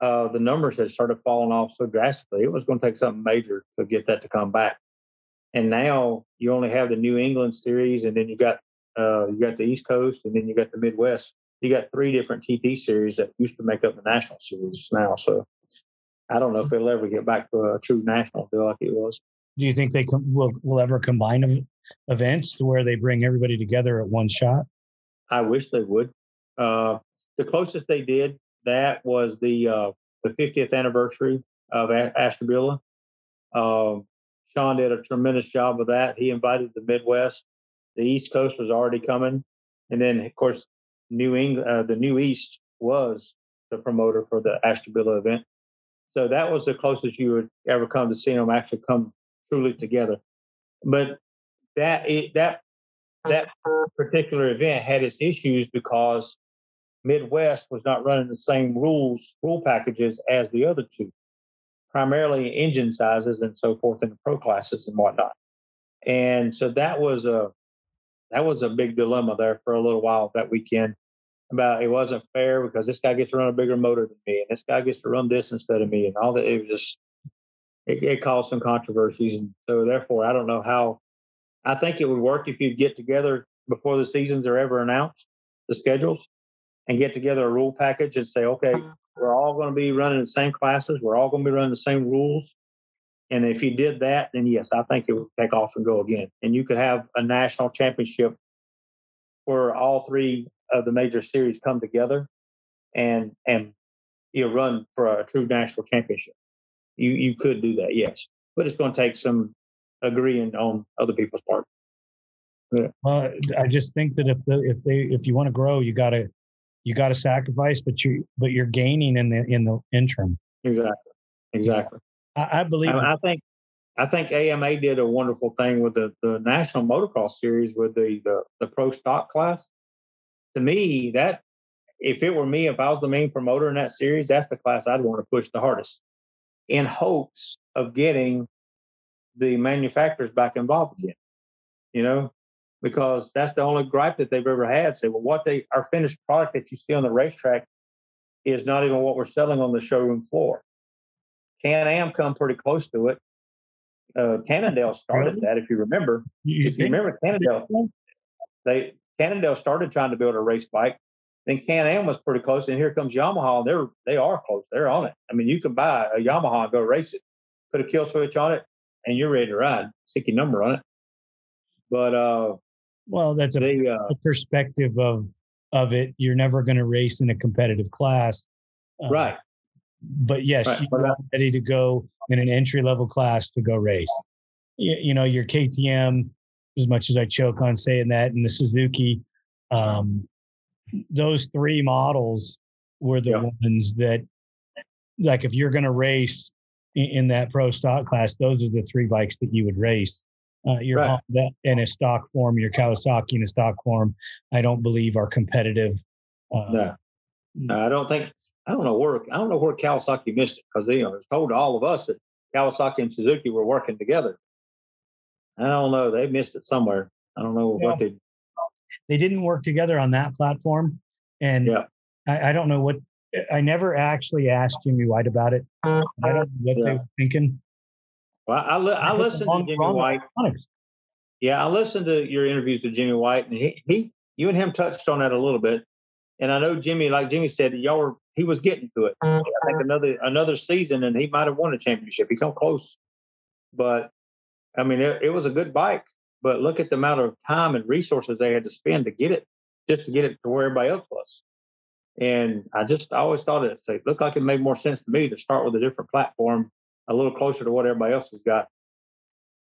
uh, the numbers had started falling off so drastically. It was going to take something major to get that to come back. And now you only have the New England series, and then you got uh, you got the East Coast, and then you got the Midwest. You got three different TT series that used to make up the national series now. So I don't know if it'll ever get back to a true national deal like it was. Do you think they com- will will ever combine ev- events to where they bring everybody together at one shot? I wish they would. Uh, the closest they did that was the uh, the 50th anniversary of A- Ashtabula. Um, Sean did a tremendous job of that. He invited the Midwest. The East Coast was already coming, and then of course New England, uh, the New East was the promoter for the Ashtabula event. So that was the closest you would ever come to seeing them actually come truly together. But that it, that that particular event had its issues because Midwest was not running the same rules, rule packages as the other two, primarily engine sizes and so forth in the pro classes and whatnot. And so that was a that was a big dilemma there for a little while that weekend about it wasn't fair because this guy gets to run a bigger motor than me and this guy gets to run this instead of me and all that. It was just it, it caused some controversies. And so therefore I don't know how I think it would work if you'd get together before the seasons are ever announced, the schedules, and get together a rule package and say, okay, uh-huh. We're all going to be running the same classes. We're all going to be running the same rules. And if you did that, then yes, I think it would take off and go again. And you could have a national championship where all three of the major series come together and and you run for a true national championship. You you could do that, yes, but it's going to take some agreeing on other people's part. Well, I just think that if the if they if you want to grow, you gotta you gotta sacrifice, but you but you're gaining in the in the interim. Exactly. Exactly. I, I believe. I, I, think I think AMA did a wonderful thing with the the National Motocross Series with the the, the pro stock class. To me, that if it were me, if I was the main promoter in that series, that's the class I'd want to push the hardest, in hopes of getting the manufacturers back involved again. You know, because that's the only gripe that they've ever had. Say, well, what they our finished product that you see on the racetrack is not even what we're selling on the showroom floor. Can Am come pretty close to it. Uh, Cannondale started that, if you remember. You if you remember Cannondale, they Cannondale started trying to build a race bike. Then Can Am was pretty close, and here comes Yamaha, and they're they are close. They're on it. I mean, you can buy a Yamaha and go race it, put a kill switch on it, and you're ready to ride. Stick your number on it. But uh, well, that's a, they, uh, a perspective of of it. You're never going to race in a competitive class, uh, right? But yes, right. you're ready to go in an entry level class to go race. You, you, know, your KTM, as much as I choke on saying that, and the Suzuki, um, those three models were the yeah. ones that, like, if you're going to race in, in, that pro stock class, those are the three bikes that you would race. Uh, your right. Honda in a stock form, your Kawasaki in a stock form, I don't believe are competitive. Uh, no. no, I don't think. I don't know where I don't know where Kawasaki missed it because you know it was told to all of us that Kawasaki and Suzuki were working together. I don't know. They missed it somewhere. I don't know yeah. what they. They didn't work together on that platform, and yeah. I, I don't know what. I never actually asked Jimmy White about it. I don't know what yeah. they were thinking. Well, I, li- I listened to Jimmy White. Yeah, I listened to your interviews with Jimmy White, and he, he, you and him touched on that a little bit. And I know Jimmy, like Jimmy said, y'all were he was getting to it. I think mm-hmm. another another season, and he might have won a championship. He come close, but I mean, it, it was a good bike. But look at the amount of time and resources they had to spend to get it, just to get it to where everybody else was. And I just I always thought it, it looked like it made more sense to me to start with a different platform a little closer to what everybody else has got.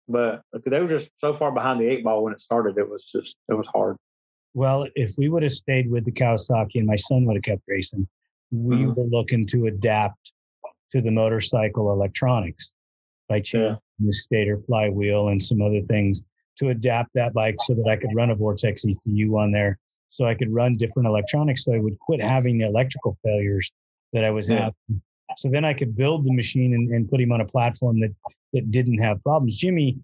But they were just so far behind the eight ball when it started. It was just it was hard. Well, if we would have stayed with the Kawasaki and my son would have kept racing, we mm-hmm. were looking to adapt to the motorcycle electronics by changing yeah. the stator flywheel and some other things to adapt that bike so that I could run a Vortex ECU on there, so I could run different electronics, so I would quit having the electrical failures that I was yeah. having so then I could build the machine and, and put him on a platform that that didn't have problems. Jimmy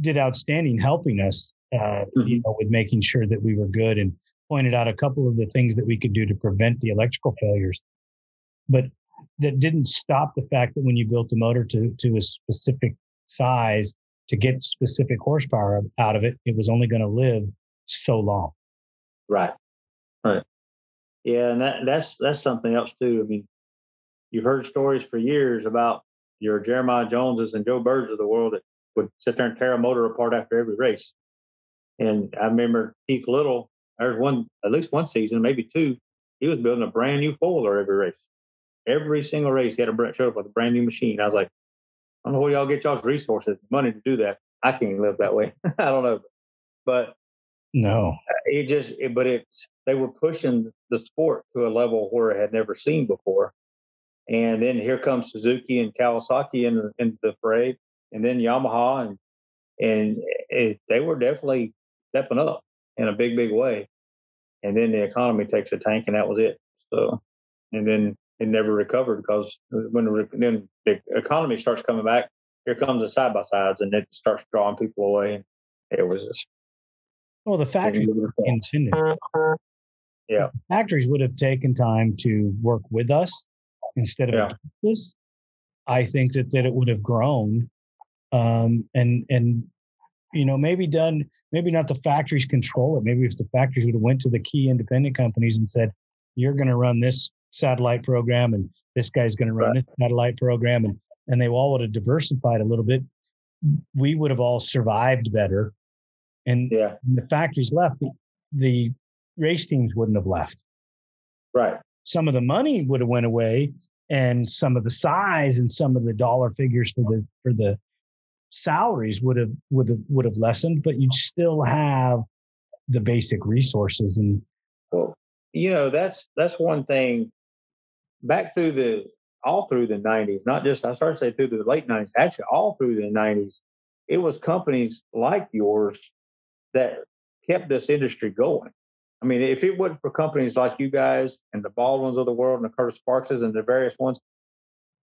did outstanding helping us, uh, mm-hmm. you know, with making sure that we were good and pointed out a couple of the things that we could do to prevent the electrical failures. But that didn't stop the fact that when you built the motor to to a specific size to get specific horsepower out of it, it was only going to live so long. Right. Right. Yeah, and that that's that's something else too. I mean, you've heard stories for years about your Jeremiah Joneses and Joe Birds of the world that would sit there and tear a motor apart after every race. And I remember Keith Little, there's one, at least one season, maybe two, he was building a brand new foiler every race. Every single race, he had a showed up with a brand new machine. I was like, I don't know where y'all get y'all's resources, money to do that. I can't live that way. I don't know, but no, it just, it, but it's they were pushing the sport to a level where it had never seen before, and then here comes Suzuki and Kawasaki in, in the fray, and then Yamaha, and and it, they were definitely stepping up in a big, big way. And then the economy takes a tank, and that was it. So, and then it never recovered because when the, then the economy starts coming back, here comes the side by sides, and it starts drawing people away. And it was just well, the factory intended. Yeah, factories would have taken time to work with us instead of yeah. this, I think that, that it would have grown. Um, and, and, you know, maybe done, maybe not the factories control it. Maybe if the factories would have went to the key independent companies and said, you're going to run this satellite program and this guy's going to run right. this satellite program. And, and they all would have diversified a little bit. We would have all survived better. And yeah. the factories left, the, the race teams wouldn't have left. Right some of the money would have went away and some of the size and some of the dollar figures for the for the salaries would have would have would have lessened, but you'd still have the basic resources and well, you know that's that's one thing. Back through the all through the 90s not just i started to say through the late 90s actually all through the 90s it was companies like yours that kept this industry going i mean if it wasn't for companies like you guys and the baldwins of the world and the curtis sparkses and the various ones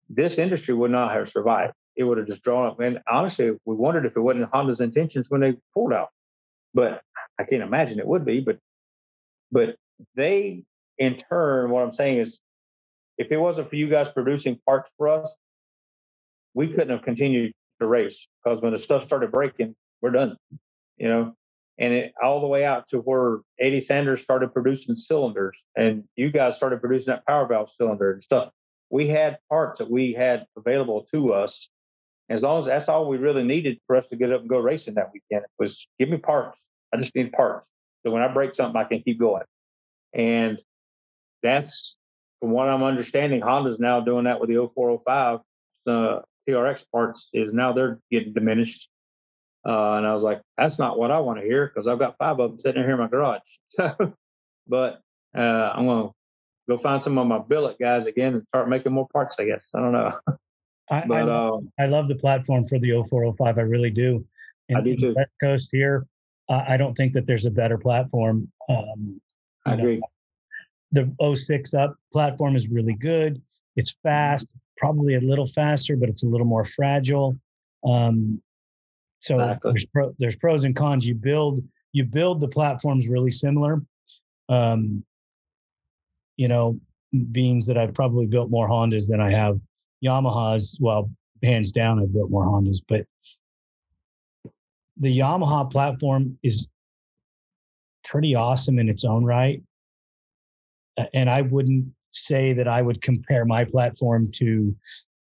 this industry would not have survived. It would have just drawn up. And honestly we wondered if it wasn't honda's intentions when they pulled out. But i can't imagine it would be but but they, in turn, what I'm saying is, if it wasn't for you guys producing parts for us, we couldn't have continued to race because when the stuff started breaking, we're done. You know, and it all the way out to where Eddie Sanders started producing cylinders, and you guys started producing that power valve cylinder and stuff. We had parts that we had available to us. As long as that's all we really needed for us to get up and go racing that weekend was give me parts. I just need parts. So when I break something, I can keep going. And that's from what I'm understanding, Honda's now doing that with the 0405. The TRX parts is now they're getting diminished. Uh, and I was like, that's not what I want to hear because I've got five of them sitting here in my garage. So, but uh, I'm going to go find some of my billet guys again and start making more parts, I guess. I don't know. I, but, I, love, um, I love the platform for the 0405. I really do. In, I do too. West Coast here, uh, I don't think that there's a better platform. Um, I agree. Know, the 06 up platform is really good. It's fast, probably a little faster, but it's a little more fragile. Um, so exactly. there's pro, there's pros and cons. You build you build the platforms really similar. Um, you know, beings that I've probably built more Hondas than I have Yamahas. Well, hands down, I've built more Hondas, but the Yamaha platform is pretty awesome in its own right. And I wouldn't say that I would compare my platform to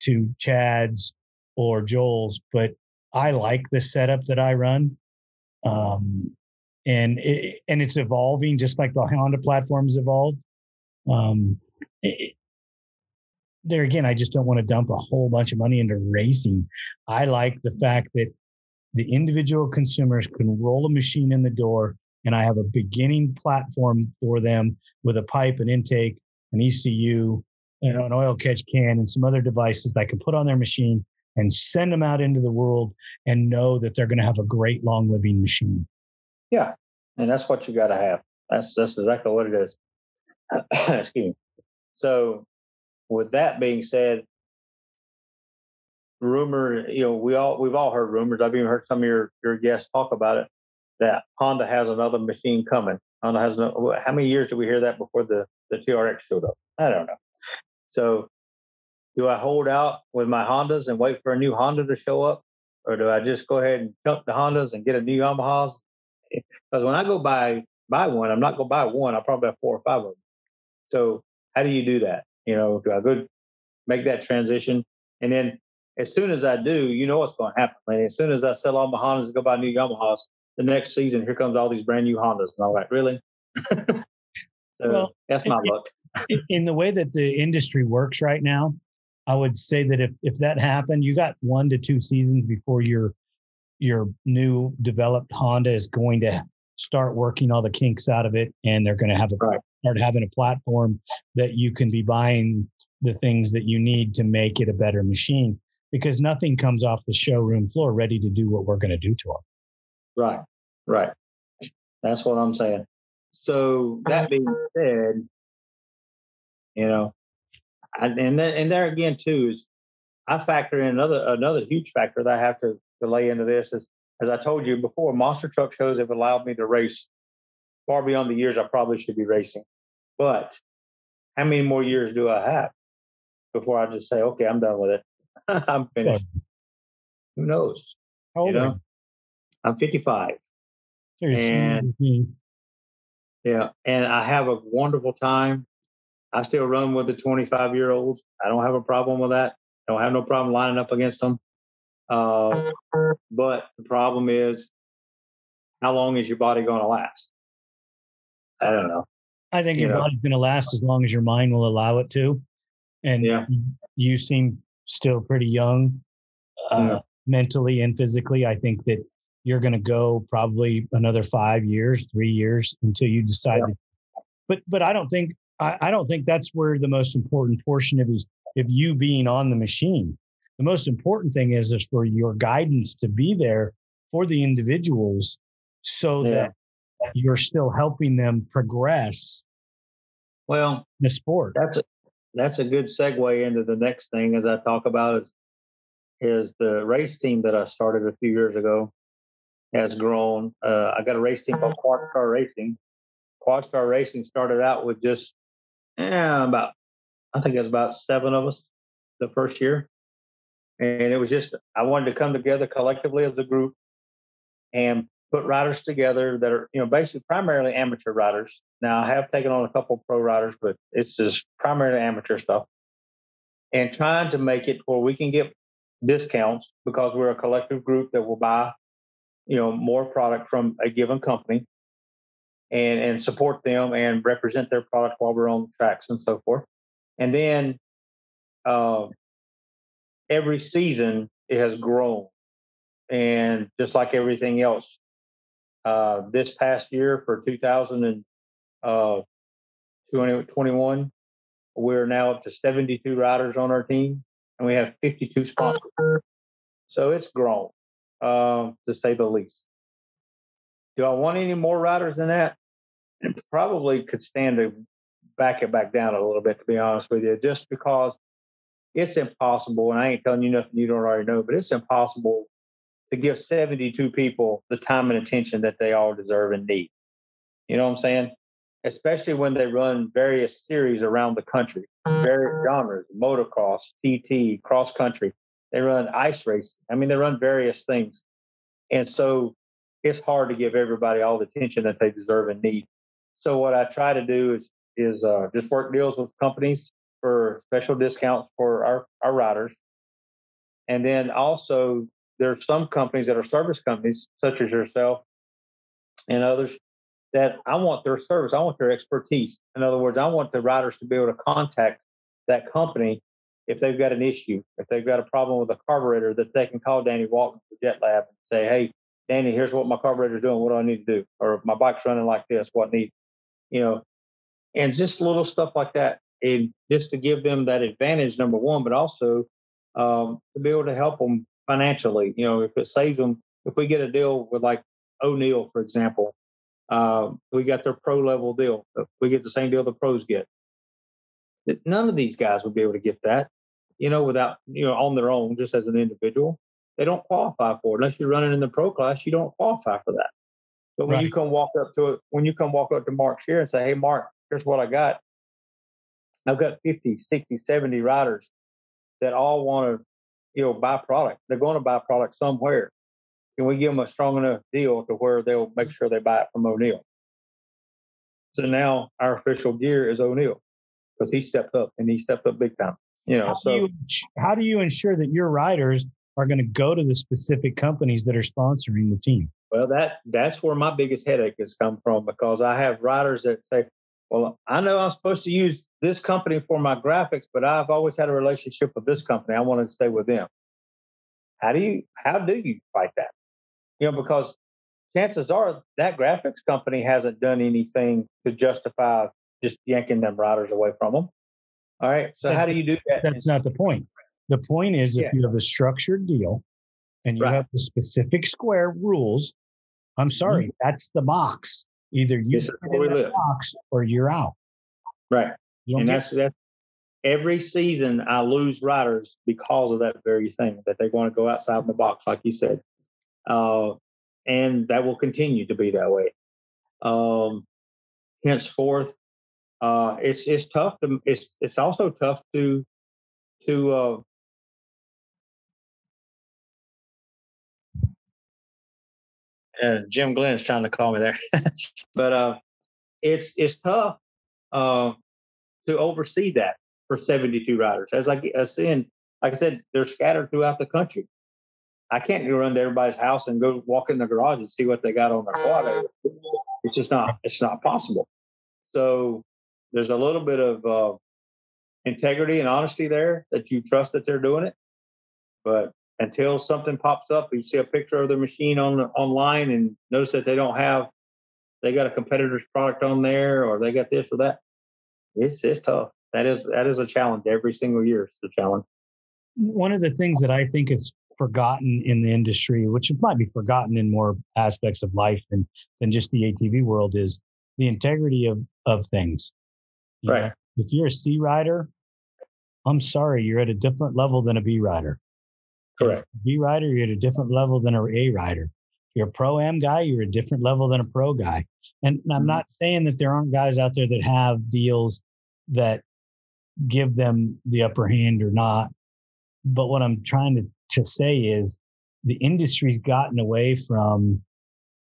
to Chad's or Joel's, but I like the setup that I run. Um, and it, and it's evolving just like the Honda platforms evolved. Um, there again, I just don't want to dump a whole bunch of money into racing. I like the fact that the individual consumers can roll a machine in the door and I have a beginning platform for them with a pipe, an intake, an ECU, know, an oil catch can, and some other devices that I can put on their machine and send them out into the world and know that they're going to have a great long living machine. Yeah, and that's what you got to have. That's that's exactly what it is. Excuse me. So, with that being said, rumor, you know, we all we've all heard rumors. I've even heard some of your your guests talk about it that Honda has another machine coming. Honda has no, how many years did we hear that before the the TRX showed up? I don't know. So, do I hold out with my Hondas and wait for a new Honda to show up, or do I just go ahead and jump the Hondas and get a new Yamahas? Because when I go buy buy one, I'm not going to buy one. I'll probably have four or five of them. So, how do you do that? You know, do I go make that transition and then as soon as I do, you know what's going to happen, Lenny. As soon as I sell all my Hondas and go buy new Yamahas, the next season, here comes all these brand new Hondas. And I'm like, really? so well, that's my luck. in the way that the industry works right now, I would say that if, if that happened, you got one to two seasons before your your new developed Honda is going to start working all the kinks out of it, and they're going to have a right. start having a platform that you can be buying the things that you need to make it a better machine because nothing comes off the showroom floor ready to do what we're going to do to them. Right, right. That's what I'm saying. So that being said, you know, and then and there again too is I factor in another another huge factor that I have to, to lay into this is as I told you before, monster truck shows have allowed me to race far beyond the years I probably should be racing. But how many more years do I have before I just say, okay, I'm done with it? I'm finished. Who knows? How old you know? I'm 55. And yeah, and I have a wonderful time. I still run with the 25 year olds. I don't have a problem with that. I don't have no problem lining up against them. Uh, but the problem is, how long is your body going to last? I don't know. I think you your know. body's going to last as long as your mind will allow it to. And yeah. you seem still pretty young. Uh, mentally and physically. I think that you're going to go probably another five years, three years until you decide. Yeah. To, but but I don't think I, I don't think that's where the most important portion of is of you being on the machine. The most important thing is is for your guidance to be there for the individuals so yeah. that you're still helping them progress well the sport that's a, that's a good segue into the next thing as i talk about is is the race team that i started a few years ago has grown uh, i got a race team called quad star racing quad star racing started out with just eh, about i think it was about seven of us the first year and it was just i wanted to come together collectively as a group and put riders together that are, you know, basically primarily amateur riders. Now, I have taken on a couple pro riders, but it's just primarily amateur stuff. And trying to make it where we can get discounts because we're a collective group that will buy, you know, more product from a given company and, and support them and represent their product while we're on tracks and so forth. And then uh, every season it has grown. And just like everything else, uh, this past year for 2021, uh, we're now up to 72 riders on our team, and we have 52 sponsors. So it's grown, um, to say the least. Do I want any more riders than that? And probably could stand to back it back down a little bit, to be honest with you, just because it's impossible. And I ain't telling you nothing you don't already know, but it's impossible to give 72 people the time and attention that they all deserve and need. You know what I'm saying? Especially when they run various series around the country, various mm-hmm. genres, motocross, TT, cross country. They run ice racing. I mean, they run various things. And so it's hard to give everybody all the attention that they deserve and need. So what I try to do is is uh, just work deals with companies for special discounts for our, our riders. And then also there are some companies that are service companies, such as yourself and others, that I want their service. I want their expertise. In other words, I want the riders to be able to contact that company if they've got an issue, if they've got a problem with a carburetor, that they can call Danny Walton for Jet Lab and say, "Hey, Danny, here's what my carburetor's doing. What do I need to do? Or my bike's running like this. What need?" You know, and just little stuff like that, and just to give them that advantage, number one, but also um, to be able to help them financially. You know, if it saves them, if we get a deal with like O'Neal, for example, um, we got their pro level deal. We get the same deal the pros get. None of these guys would be able to get that, you know, without, you know, on their own, just as an individual. They don't qualify for it. Unless you're running in the pro class, you don't qualify for that. But when right. you come walk up to it, when you come walk up to Mark Shear and say, hey, Mark, here's what I got. I've got 50, 60, 70 riders that all want to you know, buy product. They're going to buy product somewhere. Can we give them a strong enough deal to where they'll make sure they buy it from O'Neal? So now our official gear is O'Neal because he stepped up and he stepped up big time. You know, how so do you, how do you ensure that your riders are going to go to the specific companies that are sponsoring the team? Well, that that's where my biggest headache has come from because I have writers that say, well, I know I'm supposed to use this company for my graphics, but I've always had a relationship with this company. I want to stay with them. How do you how do you fight that? You know, because chances are that graphics company hasn't done anything to justify just yanking them riders away from them. All right. So how do you do that? That's not the point. The point is yeah. if you have a structured deal and you right. have the specific square rules, I'm sorry, mm-hmm. that's the box. Either you the box or you're out. Right. And that's that. Every season, I lose riders because of that very thing that they want to go outside the box, like you said, uh, and that will continue to be that way. Um, henceforth, uh, it's it's tough to it's it's also tough to to uh, uh, Jim Glenn's trying to call me there, but uh, it's it's tough uh, to oversee that for 72 riders. As I as in, like I said, they're scattered throughout the country. I can't go run to everybody's house and go walk in the garage and see what they got on their quad. It's just not it's not possible. So there's a little bit of uh, integrity and honesty there that you trust that they're doing it. But until something pops up, you see a picture of their machine on online and notice that they don't have, they got a competitor's product on there or they got this or that. It's it's tough. That is that is a challenge every single year. It's a challenge. One of the things that I think is forgotten in the industry, which might be forgotten in more aspects of life than than just the ATV world, is the integrity of of things. You right. Know, if you're a C rider, I'm sorry, you're at a different level than a B rider. Correct. B rider, you're at a different level than a A rider. If you're a pro am guy, you're a different level than a pro guy. And I'm mm-hmm. not saying that there aren't guys out there that have deals that give them the upper hand or not. But what I'm trying to, to say is the industry's gotten away from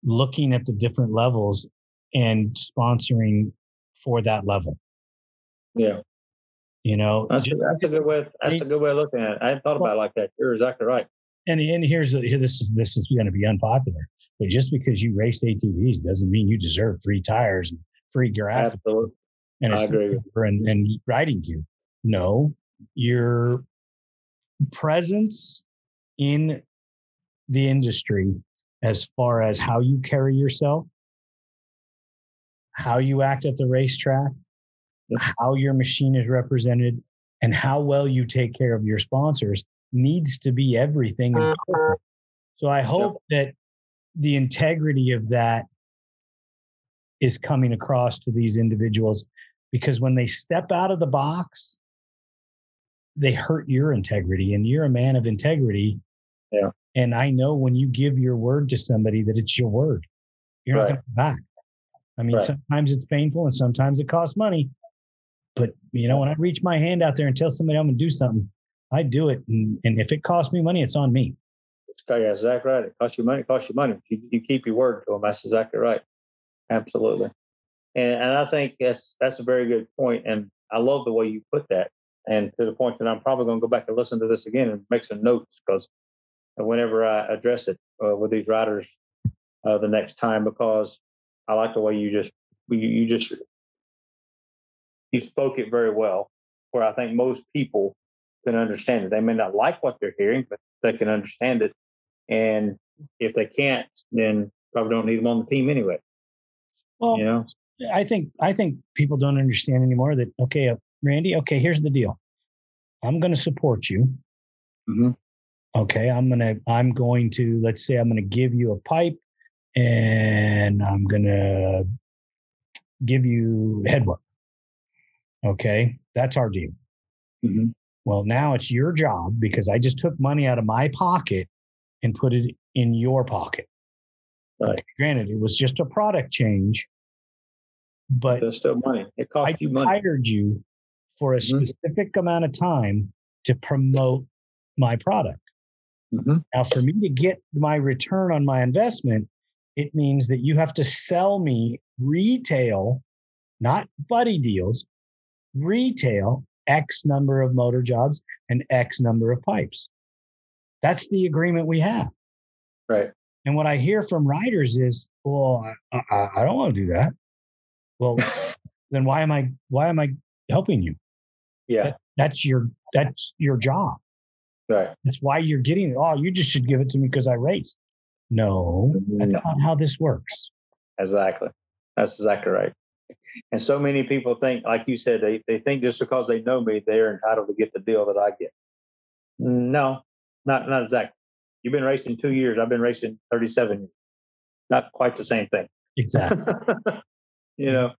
looking at the different levels and sponsoring for that level. Yeah. You know, that's, a, that's a good way. That's a good way of looking at it. I hadn't thought about it like that. You're exactly right. And and here's the, this this is going to be unpopular, but just because you race ATVs doesn't mean you deserve free tires and free graphics and, and and riding gear. No, your presence in the industry, as far as how you carry yourself, how you act at the racetrack, how your machine is represented and how well you take care of your sponsors needs to be everything. Uh-huh. So I hope that the integrity of that is coming across to these individuals because when they step out of the box, they hurt your integrity and you're a man of integrity. Yeah. And I know when you give your word to somebody that it's your word, you're right. not going to come back. I mean, right. sometimes it's painful and sometimes it costs money, but you know, when I reach my hand out there and tell somebody I'm going to do something, I do it. And, and if it costs me money, it's on me. Yeah, exactly right. It costs you money. It costs you money. You, you keep your word to them. That's exactly right. Absolutely. And, and I think that's that's a very good point. And I love the way you put that. And to the point that I'm probably going to go back and listen to this again and make some notes because whenever I address it uh, with these riders uh, the next time, because I like the way you just you, you just you spoke it very well, where I think most people can understand it. They may not like what they're hearing, but they can understand it. And if they can't, then probably don't need them on the team anyway. Well, you know, I think I think people don't understand anymore that okay, uh, Randy, okay, here's the deal. I'm going to support you. Mm-hmm. Okay, I'm gonna I'm going to let's say I'm going to give you a pipe, and I'm going to give you headwork. Okay, that's our deal. Mm-hmm. Well, now it's your job because I just took money out of my pocket and put it in your pocket. Right. Okay, granted, it was just a product change, but it's still money. It cost I you money. hired you for a mm-hmm. specific amount of time to promote my product. Mm-hmm. Now, for me to get my return on my investment, it means that you have to sell me retail, not buddy deals, retail X number of motor jobs and X number of pipes. That's the agreement we have. Right. And what I hear from riders is, well, I, I, I don't want to do that. Well, then why am I why am I helping you? Yeah. That, that's your that's your job. Right. That's why you're getting it. Oh, you just should give it to me because I race. No, that's mm-hmm. not how this works. Exactly. That's exactly right. And so many people think, like you said, they, they think just because they know me, they're entitled to get the deal that I get. No, not not exactly. You've been racing two years. I've been racing 37 years. Not quite the same thing. Exactly. you know,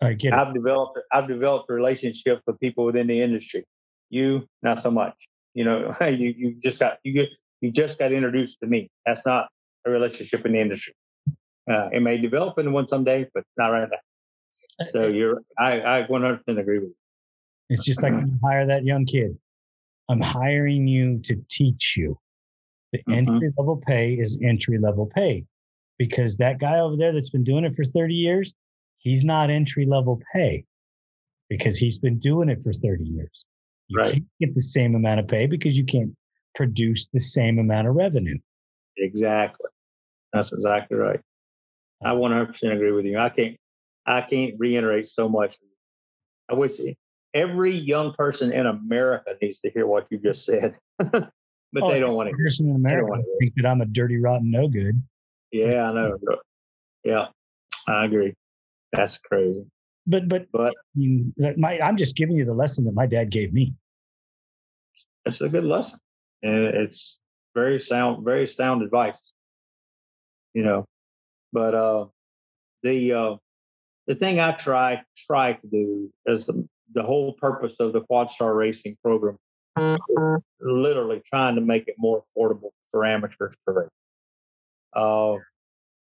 I get I've developed I've developed relationships with people within the industry. You, not so much. You know, you you just got you get you just got introduced to me. That's not a relationship in the industry. Uh, it may develop into one someday, but not right now. So you're, I, I 100% agree with you. It's just like you hire that young kid. I'm hiring you to teach you. The mm-hmm. entry level pay is entry level pay because that guy over there that's been doing it for 30 years, he's not entry level pay because he's been doing it for 30 years. You right. can't get the same amount of pay because you can't produce the same amount of revenue. Exactly. That's exactly right. I 100% agree with you. I can't, I can't reiterate so much. I wish every young person in America needs to hear what you just said. but Oh, they don't want to. person in America think that I'm a dirty, rotten, no good. Yeah, I know. Yeah, I agree. That's crazy. But but But my, I'm just giving you the lesson that my dad gave me. it's a good lesson, and it's very sound, very sound advice. You know, but uh, the uh, the thing I try try to do is the, the whole purpose of the Quad Star Racing program, literally trying to make it more affordable for amateurs to race. Uh,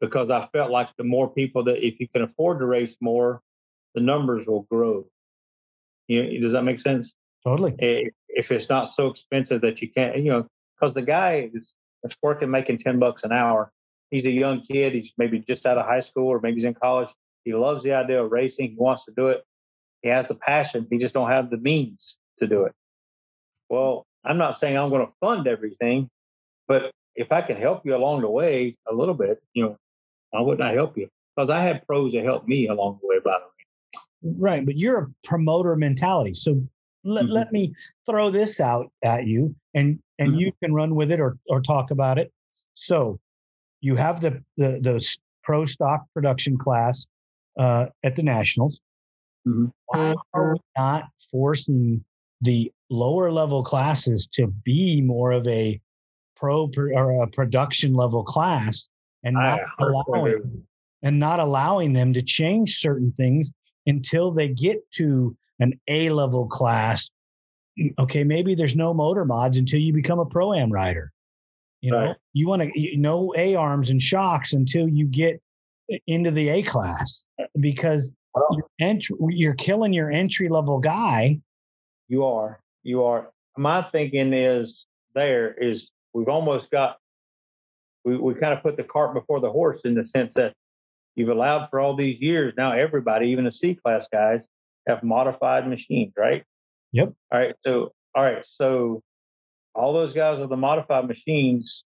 because I felt like the more people that if you can afford to race more, the numbers will grow. You know, does that make sense? Totally. if if it's not so expensive that you can't, you know, because the guy is, is working making 10 bucks an hour. He's a young kid. He's maybe just out of high school or maybe he's in college. He loves the idea of racing. He wants to do it. He has the passion. He just don't have the means to do it. Well, I'm not saying I'm going to fund everything, but if I can help you along the way a little bit, you know, why wouldn't I help you? Because I had pros that helped me along the way, by the way. Right. But you're a promoter mentality. So let, Mhm. let me throw this out at you and and Mhm. you can run with it or or talk about it. So you have the the the pro stock production class uh, at the nationals. Mhm. Why are we not forcing the lower level classes to be more of a pro or a production level class and not 100% agree with allowing and not allowing them to change certain things until they get to an A level class. Okay, maybe there's no motor mods until you become a pro am rider. You know, Right. you want to no A arms and shocks until you get into the A class because Well, your entry, you're killing your entry level guy. You are. You are. My thinking is there is we've almost got we, we kind of put the cart before the horse in the sense that you've allowed for all these years now everybody, even the C class guys, have modified machines, right? Yep. All right. So all right. So all those guys with the modified machines,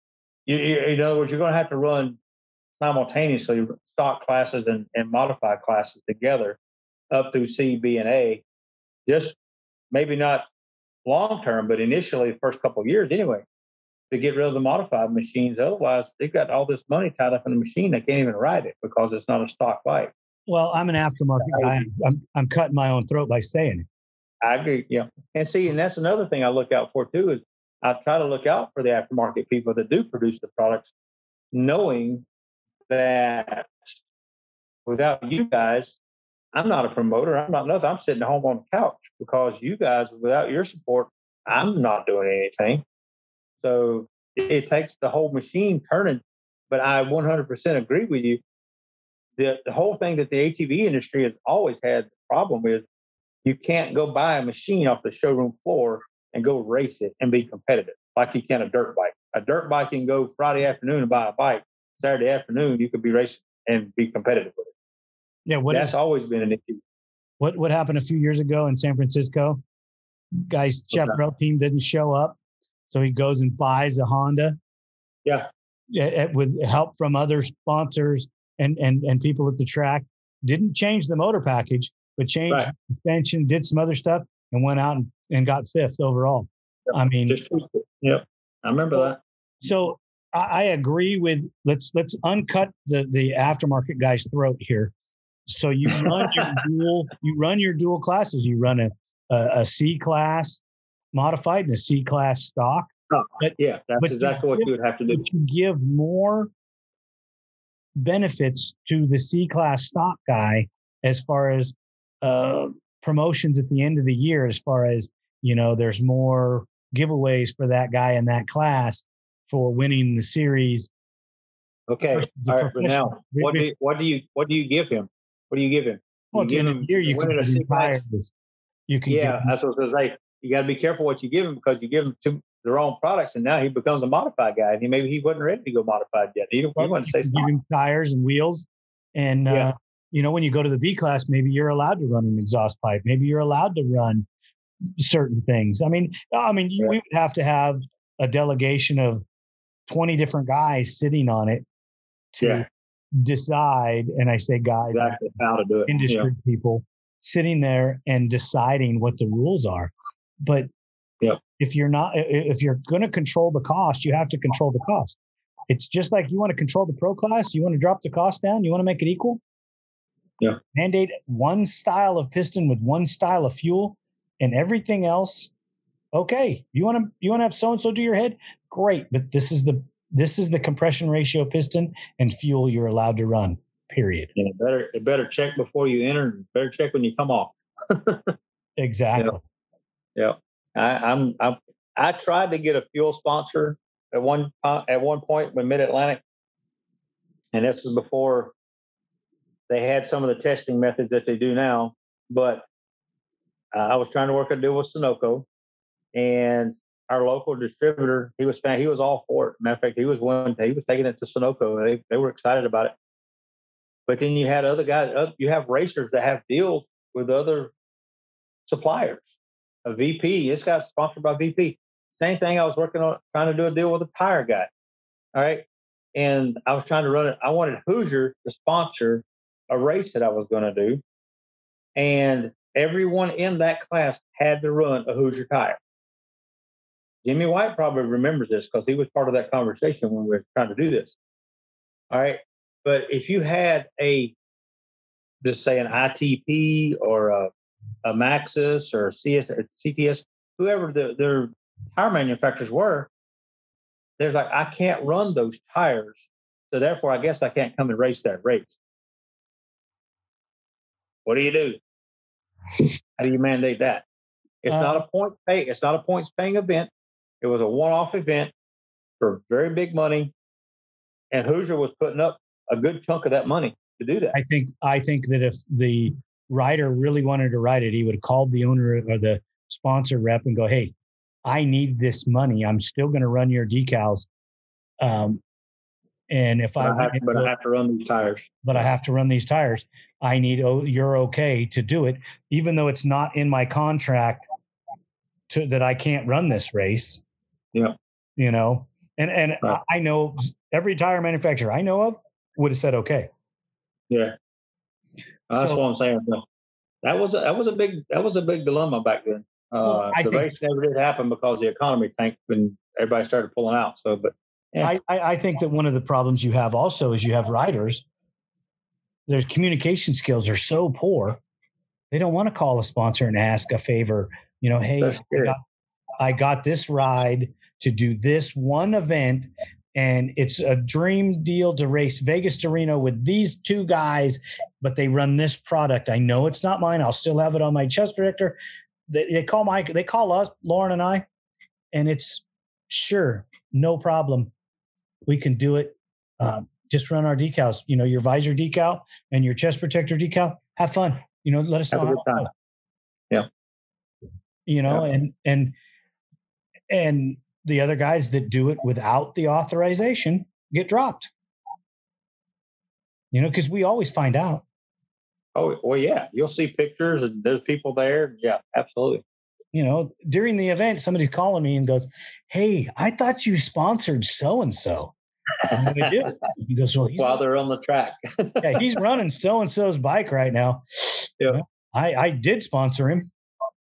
you, you, in other words, you're going to have to run simultaneously stock classes and, and modified classes together up through C, B, and A. Just maybe not long term, but initially, the first couple of years anyway, to get rid of the modified machines. Otherwise, they've got all this money tied up in the machine. They can't even ride it because it's not a stock bike. Well, I'm an aftermarket guy. I'm, I'm cutting my own throat by saying it. I agree. Yeah. And see, and that's another thing I look out for too is I try to look out for the aftermarket people that do produce the products, knowing that without you guys, I'm not a promoter. I'm not nothing. I'm sitting at home on the couch because you guys, without your support, I'm not doing anything. So it, takes the whole machine turning. But I 100% agree with you. The, the whole thing that the ATV industry has always had the problem with you can't go buy a machine off the showroom floor and go race it and be competitive like you can a dirt bike. A dirt bike can go Friday afternoon and buy a bike. Saturday afternoon, you could be racing and be competitive with it. Yeah. What That's is, always been an issue. what what happened a few years ago in San Francisco? Guy's chaparral team didn't show up, so he goes and buys a Honda. Yeah. eh, eh, with help from other sponsors and and and people at the track. Didn't change the motor package, but changed Right. the suspension, did some other stuff, and went out and, and got fifth overall. I mean, Just. Yep. I remember that. so I, I agree with let's let's uncut the the aftermarket guy's throat here. So you run your dual you run your dual classes. You run a a, a C class modified and a C class stock. But Yeah, that's but exactly what you would have to do. Give more benefits to the C class stock guy as far as uh, promotions at the end of the year. As far as you know, there's more giveaways for that guy in that class for winning the series. Okay. the All right. But now, what do you, what do you what do you give him? What do you give him? Well, at give end of the year, you can give him C class? tires. You can Yeah, that's what I was going to say. You got to be careful what you give him because you give him the wrong products, and now he becomes a modified guy. And he maybe he wasn't ready to go modified yet. He, well, wanted to say can give him tires and wheels. And Yeah. uh, you know, when you go to the B class, maybe you're allowed to run an exhaust pipe. Maybe you're allowed to run certain things. I mean, I mean, you, Yeah. we would have to have a delegation of 20 different guys sitting on it to Yeah. decide. And I say guys, exactly how to do it. industry Yeah. people sitting there and deciding what the rules are. But Yep. if you're not if you're going to control the cost, you have to control the cost. It's just like you want to control the pro class, you want to drop the cost down, you want to make it equal. Yeah. Mandate one style of piston with one style of fuel and everything else. Okay, you want to you want to have so and so do your head? Great, but this is the this is the compression ratio piston and fuel you're allowed to run. Period. Yeah, better better check before you enter. Better check when you come off. exactly. Yeah. I, I'm, I'm I tried to get a fuel sponsor at one at one point with Mid Atlantic, and this was before they had some of the testing methods that they do now. But uh, I was trying to work a deal with Sunoco, and our local distributor, he was he was all for it. Matter of fact, he was one he was taking it to Sunoco. They they were excited about it. But then you had other guys, you have racers that have deals with other suppliers. A VP, this guy's sponsored by VP. Same thing. I was working on trying to do a deal with a tire guy. All right. And I was trying to run it. I wanted Hoosier to sponsor a race that I was going to do. And everyone in that class had to run a Hoosier tire. Jimmy White probably remembers this because he was part of that conversation when we were trying to do this. All right. But if you had a, just say an ITP or a, a Maxxis or CS or CTS, whoever the, their tire manufacturers were, there's like, I can't run those tires. So therefore, I guess I can't come and race that race. What do you do? How do you mandate that? It's uh, not a point pay. It's not a points paying event. It was a one-off event for very big money, and Hoosier was putting up a good chunk of that money to do that. I think I think that if the rider really wanted to ride it, he would have called the owner or the sponsor rep and go, "Hey, I need this money. I'm still going to run your decals, um, and if but I, I have, but I have to run these tires, but I have to run these tires. I need oh, you're okay to do it, even though it's not in my contract to that I can't run this race. Yeah, you know, and and right. I know every tire manufacturer I know of would have said okay. Yeah, that's so, what I'm saying. That was a, that was a big that was a big dilemma back then. Uh, well, the think, race never did happen because the economy tanked and everybody started pulling out. So, but yeah. I, I think that one of the problems you have also is you have riders. Their communication skills are so poor, they don't want to call a sponsor and ask a favor. You know, hey, I got, I got this ride to do this one event and it's a dream deal to race Vegas to Reno with these two guys, but they run this product. I know it's not mine. I'll still have it on my chest protector. They, they call my they call us Lauren and I, and it's sure no problem. We can do it. Um, just run our decals. You know your visor decal and your chest protector decal. Have fun. You know, let us have know. a good time. Yeah. You know, yeah. and and and the other guys that do it without the authorization get dropped. You know, because we always find out. Oh, well, yeah. You'll see pictures and there's people there. Yeah, absolutely. You know, during the event, somebody's calling me and goes, Hey, I thought you sponsored so and so. He goes, Well, while they're on the track. yeah, he's running so and so's bike right now. Yeah. You know, I, I did sponsor him.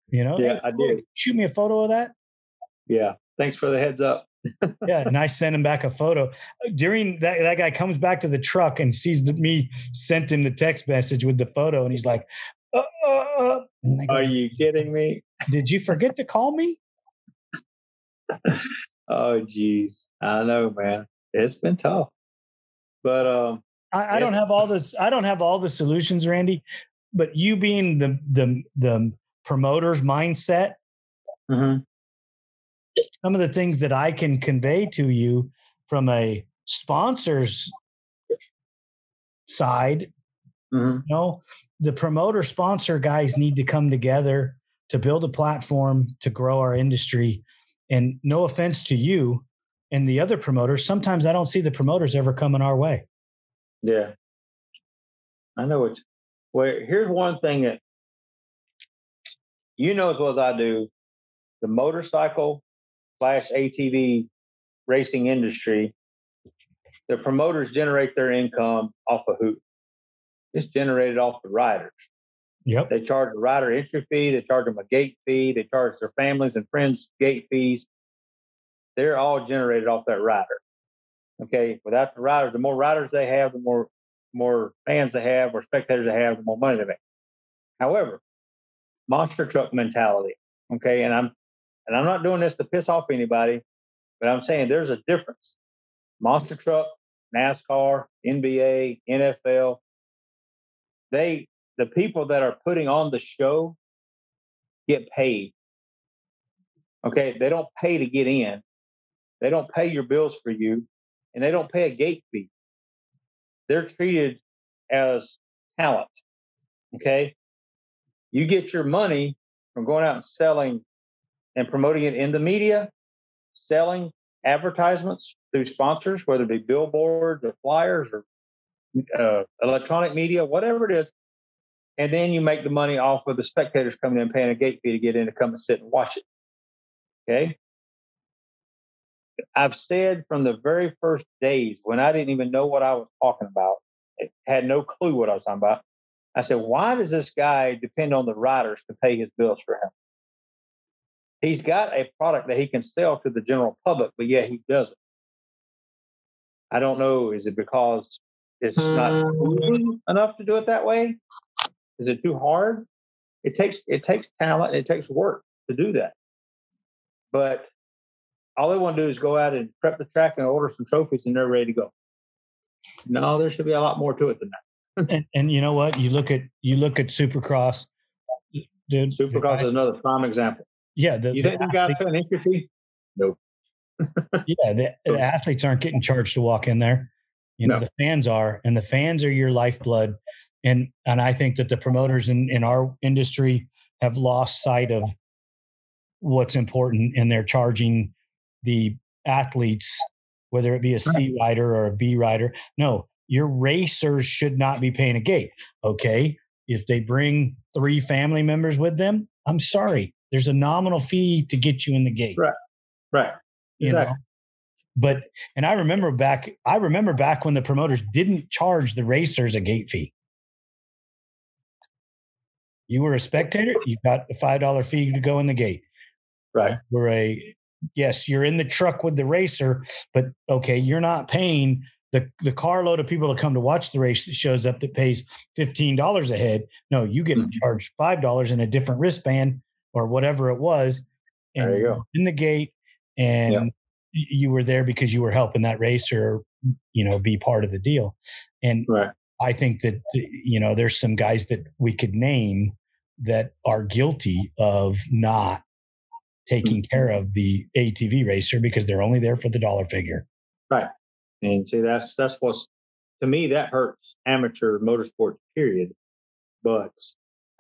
You know, yeah, hey, I did. Shoot me a photo of that. Yeah. Thanks for the heads up. yeah, and I sent him back a photo. During that, that guy comes back to the truck and sees that me sent him the text message with the photo, and he's like, uh, uh, uh. go, "Are you kidding me? Did you forget to call me?" oh, geez, I know, man. It's been tough, but um, I, I don't have all this. I don't have all the solutions, Randy. But you being the the the promoter's mindset, mm-hmm some of the things that I can convey to you from a sponsor's side. Mm-hmm. You know, the promoter sponsor guys need to come together to build a platform to grow our industry. And no offense to you and the other promoters, sometimes I don't see the promoters ever coming our way. Yeah. I know it's well, here's one thing that you know as well as I do the motorcycle slash ATV racing industry, the promoters generate their income off of who? It's generated off the riders. Yep. They charge the rider entry fee. They charge them a gate fee. They charge their families and friends gate fees. They're all generated off that rider. Okay. Without the riders, the more riders they have, the more more fans they have or spectators they have, the more money they make. However, monster truck mentality. Okay. And I'm and I'm not doing this to piss off anybody, but I'm saying there's a difference. Monster truck, NASCAR, NBA, NFL, they the people that are putting on the show get paid. Okay, they don't pay to get in. They don't pay your bills for you, and they don't pay a gate fee. They're treated as talent. Okay, you get your money from going out and selling and promoting it in the media, selling advertisements through sponsors, whether it be billboards or flyers or uh, electronic media, whatever it is. And then you make the money off of the spectators coming in paying a gate fee to get in to come and sit and watch it. Okay. I've said from the very first days when I didn't even know what I was talking about, had no clue what I was talking about. I said, why does this guy depend on the riders to pay his bills for him? He's got a product that he can sell to the general public, but yet he doesn't. I don't know. Is it because it's not mm. enough to do it that way? Is it too hard? It takes it takes talent. It takes work to do that. But all they want to do is go out and prep the track and order some trophies, and they're ready to go. No, there should be a lot more to it than that. and, and, you know what? You look at you look at Supercross. Dude, Supercross is another prime example. Yeah, the, you think the, got an entry fee? Nope. yeah, the, the, athletes aren't getting charged to walk in there. You know, no. the fans are, and the fans are your lifeblood. And and I think that the promoters in, in our industry have lost sight of what's important, and they're charging the athletes, whether it be a C rider or a B rider. No, your racers should not be paying a gate. Okay. If they bring three family members with them, I'm sorry. There's a nominal fee to get you in the gate. Right. Right. Exactly. know? But and I remember back I remember back when the promoters didn't charge the racers a gate fee. You were a spectator, you got a five dollar fee to go in the gate. Right. We're a yes, you're in the truck with the racer, but okay, you're not paying the the carload of people to come to watch the race that shows up that pays fifteen dollars a head. No, you get mm-hmm. charged five dollars in a different wristband or whatever it was. And there you go. In the gate, and you were there because you were helping that racer, you know, be part of the deal. And right. I think that you know there's some guys that we could name that are guilty of not taking mm-hmm. care of the ATV racer because they're only there for the dollar figure. Right. And see that's that's what's to me that hurts amateur motorsports period. But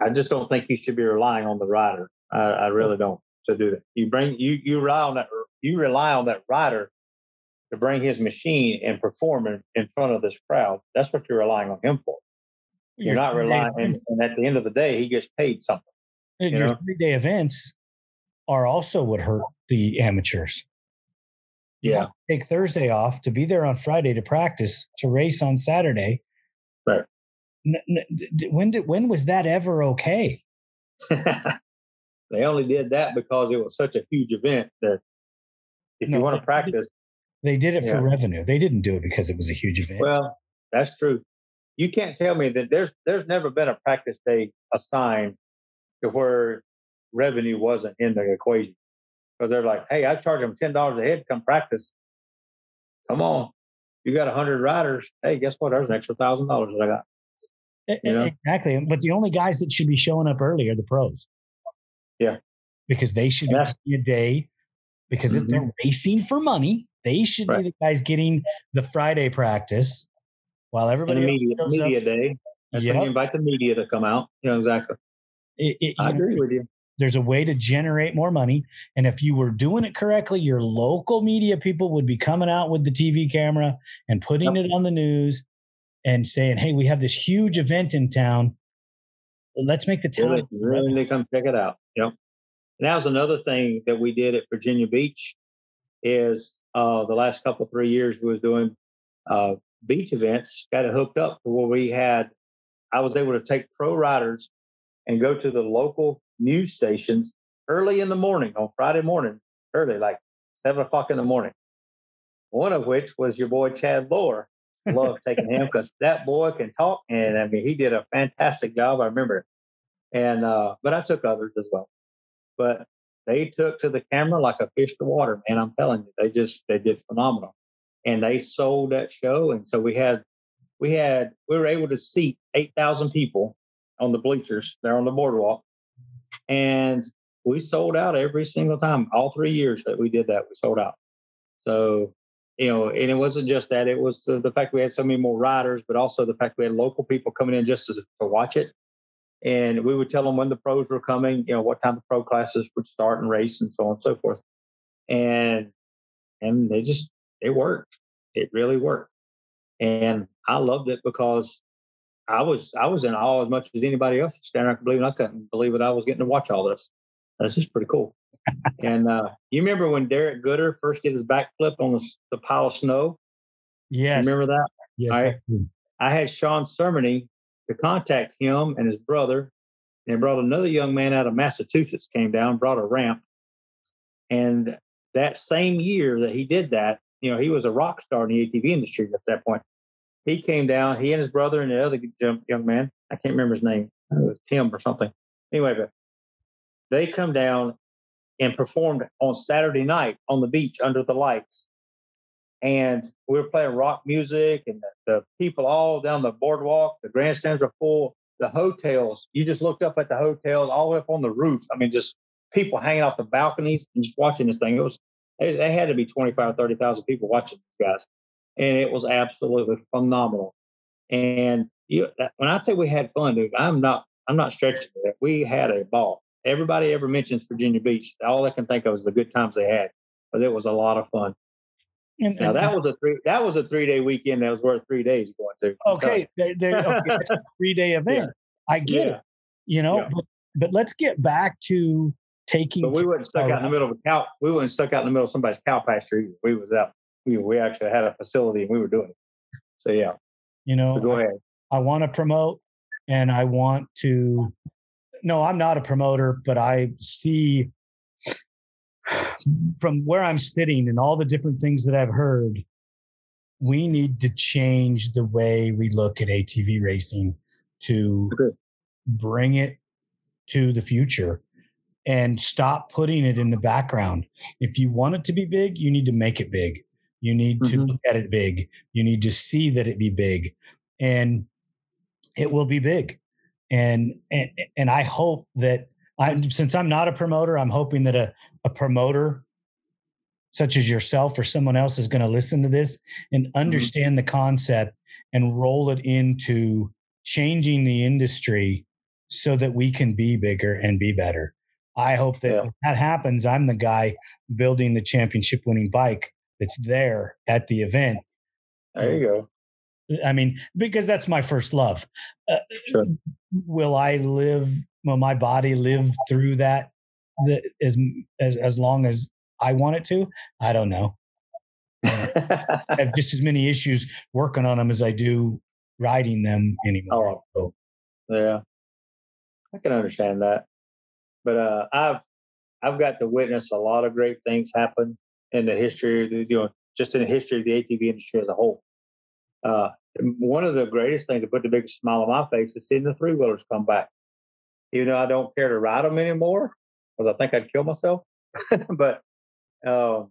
I just don't think you should be relying on the rider. I, I really don't to do that. You bring you you rely on that you rely on that rider to bring his machine and perform in, in front of this crowd. That's what you're relying on him for. You're, you're not relying, and, and, at the end of the day, he gets paid something. You your three day events are also what hurt the amateurs. Yeah. Take Thursday off to be there on Friday to practice to race on Saturday. Right. when did when was that ever okay? they only did that because it was such a huge event that if no, you want to practice, they did it for revenue. They didn't do it because it was a huge event. Well, that's true. You can't tell me that there's there's never been a practice day assigned to where revenue wasn't in the equation because they're like, hey, I charge them ten dollars a head to come practice. Come on, you got a hundred riders. Hey, guess what? There's an extra thousand dollars that I got. You know? Exactly. But the only guys that should be showing up early are the pros. Yeah. Because they should be a day because mm-hmm. if they're mm-hmm. racing for money, they should right. be the guys getting the Friday practice while everybody and media, media up. day. That's yep. when you invite the media to come out. Yeah, exactly. It, it, I agree know, with you. There's a way to generate more money. And if you were doing it correctly, your local media people would be coming out with the TV camera and putting yep. it on the news and saying, hey, we have this huge event in town. Let's make the town. Really, really come check it out. Yep. And that was another thing that we did at Virginia Beach is uh, the last couple, three years we was doing uh, beach events, got it hooked up to where we had, I was able to take pro riders and go to the local news stations early in the morning on Friday morning, early, like seven o'clock in the morning. One of which was your boy Chad Lohr. Love taking him because that boy can talk, and I mean he did a fantastic job. I remember, and uh, but I took others as well. But they took to the camera like a fish to water, man. I'm telling you, they just they did phenomenal, and they sold that show. And so we had we had we were able to seat eight thousand people on the bleachers there on the boardwalk, and we sold out every single time. All three years that we did that, we sold out. So you know, and it wasn't just that; it was the, the fact we had so many more riders, but also the fact we had local people coming in just to, to watch it and we would tell them when the pros were coming, you know, what time the pro classes would start and race and so on and so forth. And and they just it worked. It really worked. And I loved it because I was I was in awe as much as anybody else standing believe it. I couldn't believe it. I was getting to watch all this. This is pretty cool. and uh, you remember when Derek Gooder first did his backflip on the, the pile of snow? Yes. You remember that? Yes. I, I had Sean Sermony to contact him and his brother. And brought another young man out of Massachusetts, came down, brought a ramp. And that same year that he did that, you know, he was a rock star in the ATV industry at that point. He came down, he and his brother and the other young man, I can't remember his name, it was Tim or something. Anyway, but they come down and performed on Saturday night on the beach under the lights and we were playing rock music and the, the, people all down the boardwalk the grandstands were full the hotels you just looked up at the hotels all the way up on the roof i mean just people hanging off the balconies and just watching this thing. It was it, it had to be 25 30,000 people watching guys and it was absolutely phenomenal. And you, uh, when i say we had fun dude i'm not i'm not stretching it. We had a ball. Everybody ever mentions virginia beach all they can think of is the good times they had but it was a lot of fun and, now that was a three that was a three day weekend that was worth three days going to. Okay, they, they, okay three day event. Yeah. I get yeah. it. You know, yeah. but, but let's get back to taking. But we weren't stuck out in the middle of a cow. We weren't stuck out in the middle of somebody's cow pasture. Either. We was out. We we actually had a facility and we were doing it. So yeah. You know, so go ahead. I, I want to promote, and I want to. No, I'm not a promoter, but I see from where I'm sitting and all the different things that I've heard, we need to change the way we look at ATV racing to okay. bring it to the future and stop putting it in the background. If you want it to be big, you need to make it big. You need mm-hmm. to look at it big. You need to see that it be big. And it will be big. And and and I hope that I since I'm not a promoter, I'm hoping that a, a promoter such as yourself or someone else is going to listen to this and mm-hmm. understand mm-hmm. the concept and roll it into changing the industry so that we can be bigger and be better. I hope that yeah. that happens. I'm the guy building the championship winning bike that's there at the event. There you go. I mean, because that's my first love. Uh, sure. Will I live? Will my body live through that? The, as as as long as I want it to? I don't know. I have just as many issues working on them as I do riding them anymore. Oh, yeah, I can understand that. But uh, I've I've got to witness a lot of great things happen in the history, of the, you know, just in the history of the ATV industry as a whole. Uh, one of the greatest things to put the biggest smile on my face is seeing the three wheelers come back. Even though I don't care to ride them anymore because I think I'd kill myself, but uh,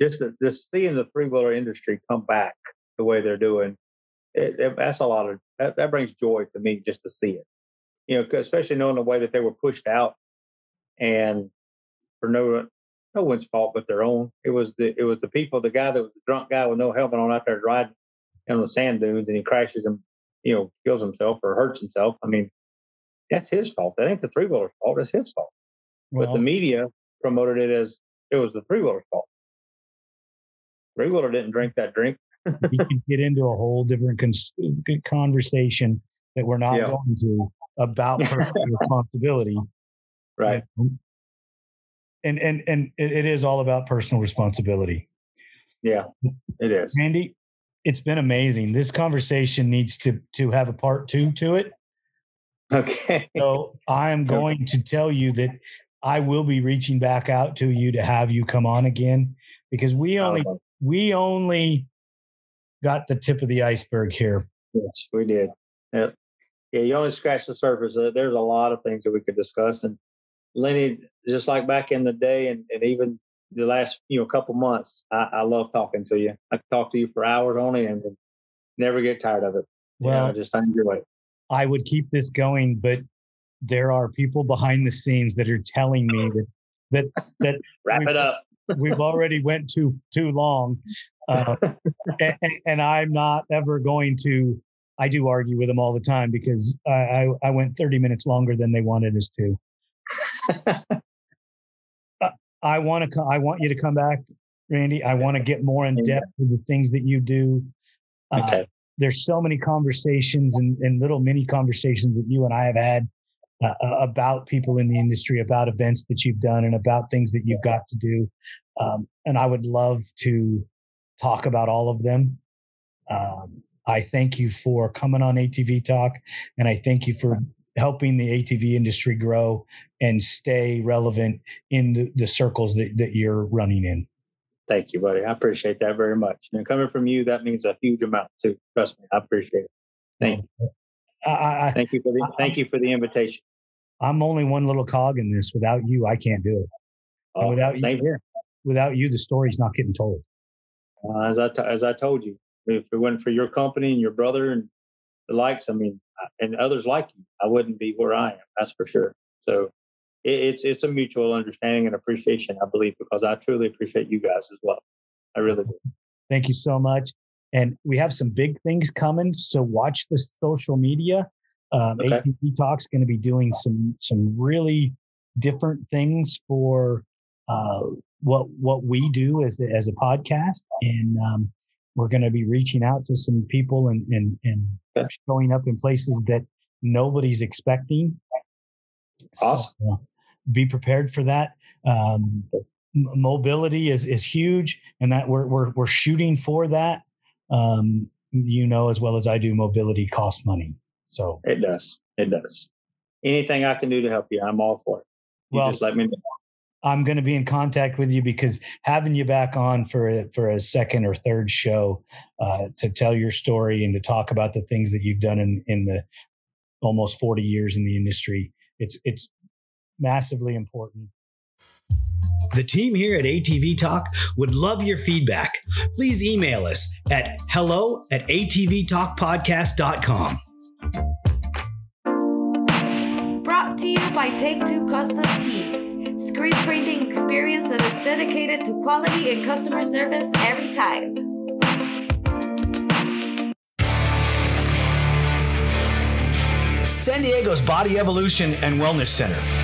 just just seeing the three wheeler industry come back the way they're doing, it, it, that's a lot of that, that brings joy to me just to see it. You know, especially knowing the way that they were pushed out, and for no no one's fault but their own. It was the it was the people, the guy that was the drunk guy with no helmet on out there riding on the sand dunes, and he crashes and you know kills himself or hurts himself. I mean, that's his fault. That ain't the three wheeler's fault. It's his fault. Well, but the media promoted it as it was the three wheeler's fault. Three wheeler didn't mm. drink that drink. you can get into a whole different cons- uh, conversation that we're not yeah. going to about personal responsibility. Right. Um, and and and it is all about personal responsibility. Yeah, it is. Andy, it's been amazing. This conversation needs to to have a part two to it. Okay. So I'm going to tell you that I will be reaching back out to you to have you come on again because we only we only got the tip of the iceberg here. Yes, we did. Yeah, Yeah, you only scratched the surface. There's a lot of things that we could discuss. And Lenny, just like back in the day and, and even the last you know couple months, I, I love talking to you. I talk to you for hours only and never get tired of it. Well, Well, just enjoy it. I would keep this going, but there are people behind the scenes that are telling me that that that Wrap it up. we've already went too too long, uh, and, and I'm not ever going to. I do argue with them all the time because I, I, I went 30 minutes longer than they wanted us to. I want to. I want you to come back, Randy. I want to get more in depth with the things that you do. Uh, okay. there's so many conversations and, and little mini conversations that you and I have had uh, uh, about people in the industry, about events that you've done, and about things that you've got to do. Um, and I would love to talk about all of them. Um, I thank you for coming on ATV Talk, and I thank you for helping the ATV industry grow and stay relevant in the, the circles that, that you're running in. Thank you, buddy. I appreciate that very much. And coming from you, that means a huge amount too. Trust me, I appreciate it. Thank you. I, I, Thank you for the thank you for the invitation. I'm only one little cog in this. Without you, I can't do it. Oh, without you- here. Without you, the story's not getting told. Uh, as I t- as I told you, if it wasn't for your company and your brother and the likes, I mean, and others like you, I wouldn't be where I am. That's for sure. So it, it's it's a mutual understanding and appreciation, I believe, because I truly appreciate you guys as well. I really do. Thank you so much. And we have some big things coming. So watch the social media. Um, Okay. ATV Talk's going to be doing some some really different things for uh, what what we do as a, as a podcast, and um, we're going to be reaching out to some people and and and Okay. showing up in places that nobody's expecting. So, Awesome. uh, be prepared for that. Um, mobility is is huge, and that we're we're we're shooting for that. Um, you know as well as I do, mobility costs money. So It does. It does. Anything I can do to help you, I'm all for it. You Well- just let me know. I'm going to be in contact with you because having you back on for a, for a second or third show uh, to tell your story and to talk about the things that you've done in in the almost 40 years in the industry, it's it's massively important. The team here at ATV Talk would love your feedback. Please email us at hello at atvtalkpodcast.com. Brought to you by Take Two Custom Tees. Screen printing experience that is dedicated to quality and customer service every time. San Diego's Body Evolution and Wellness Center.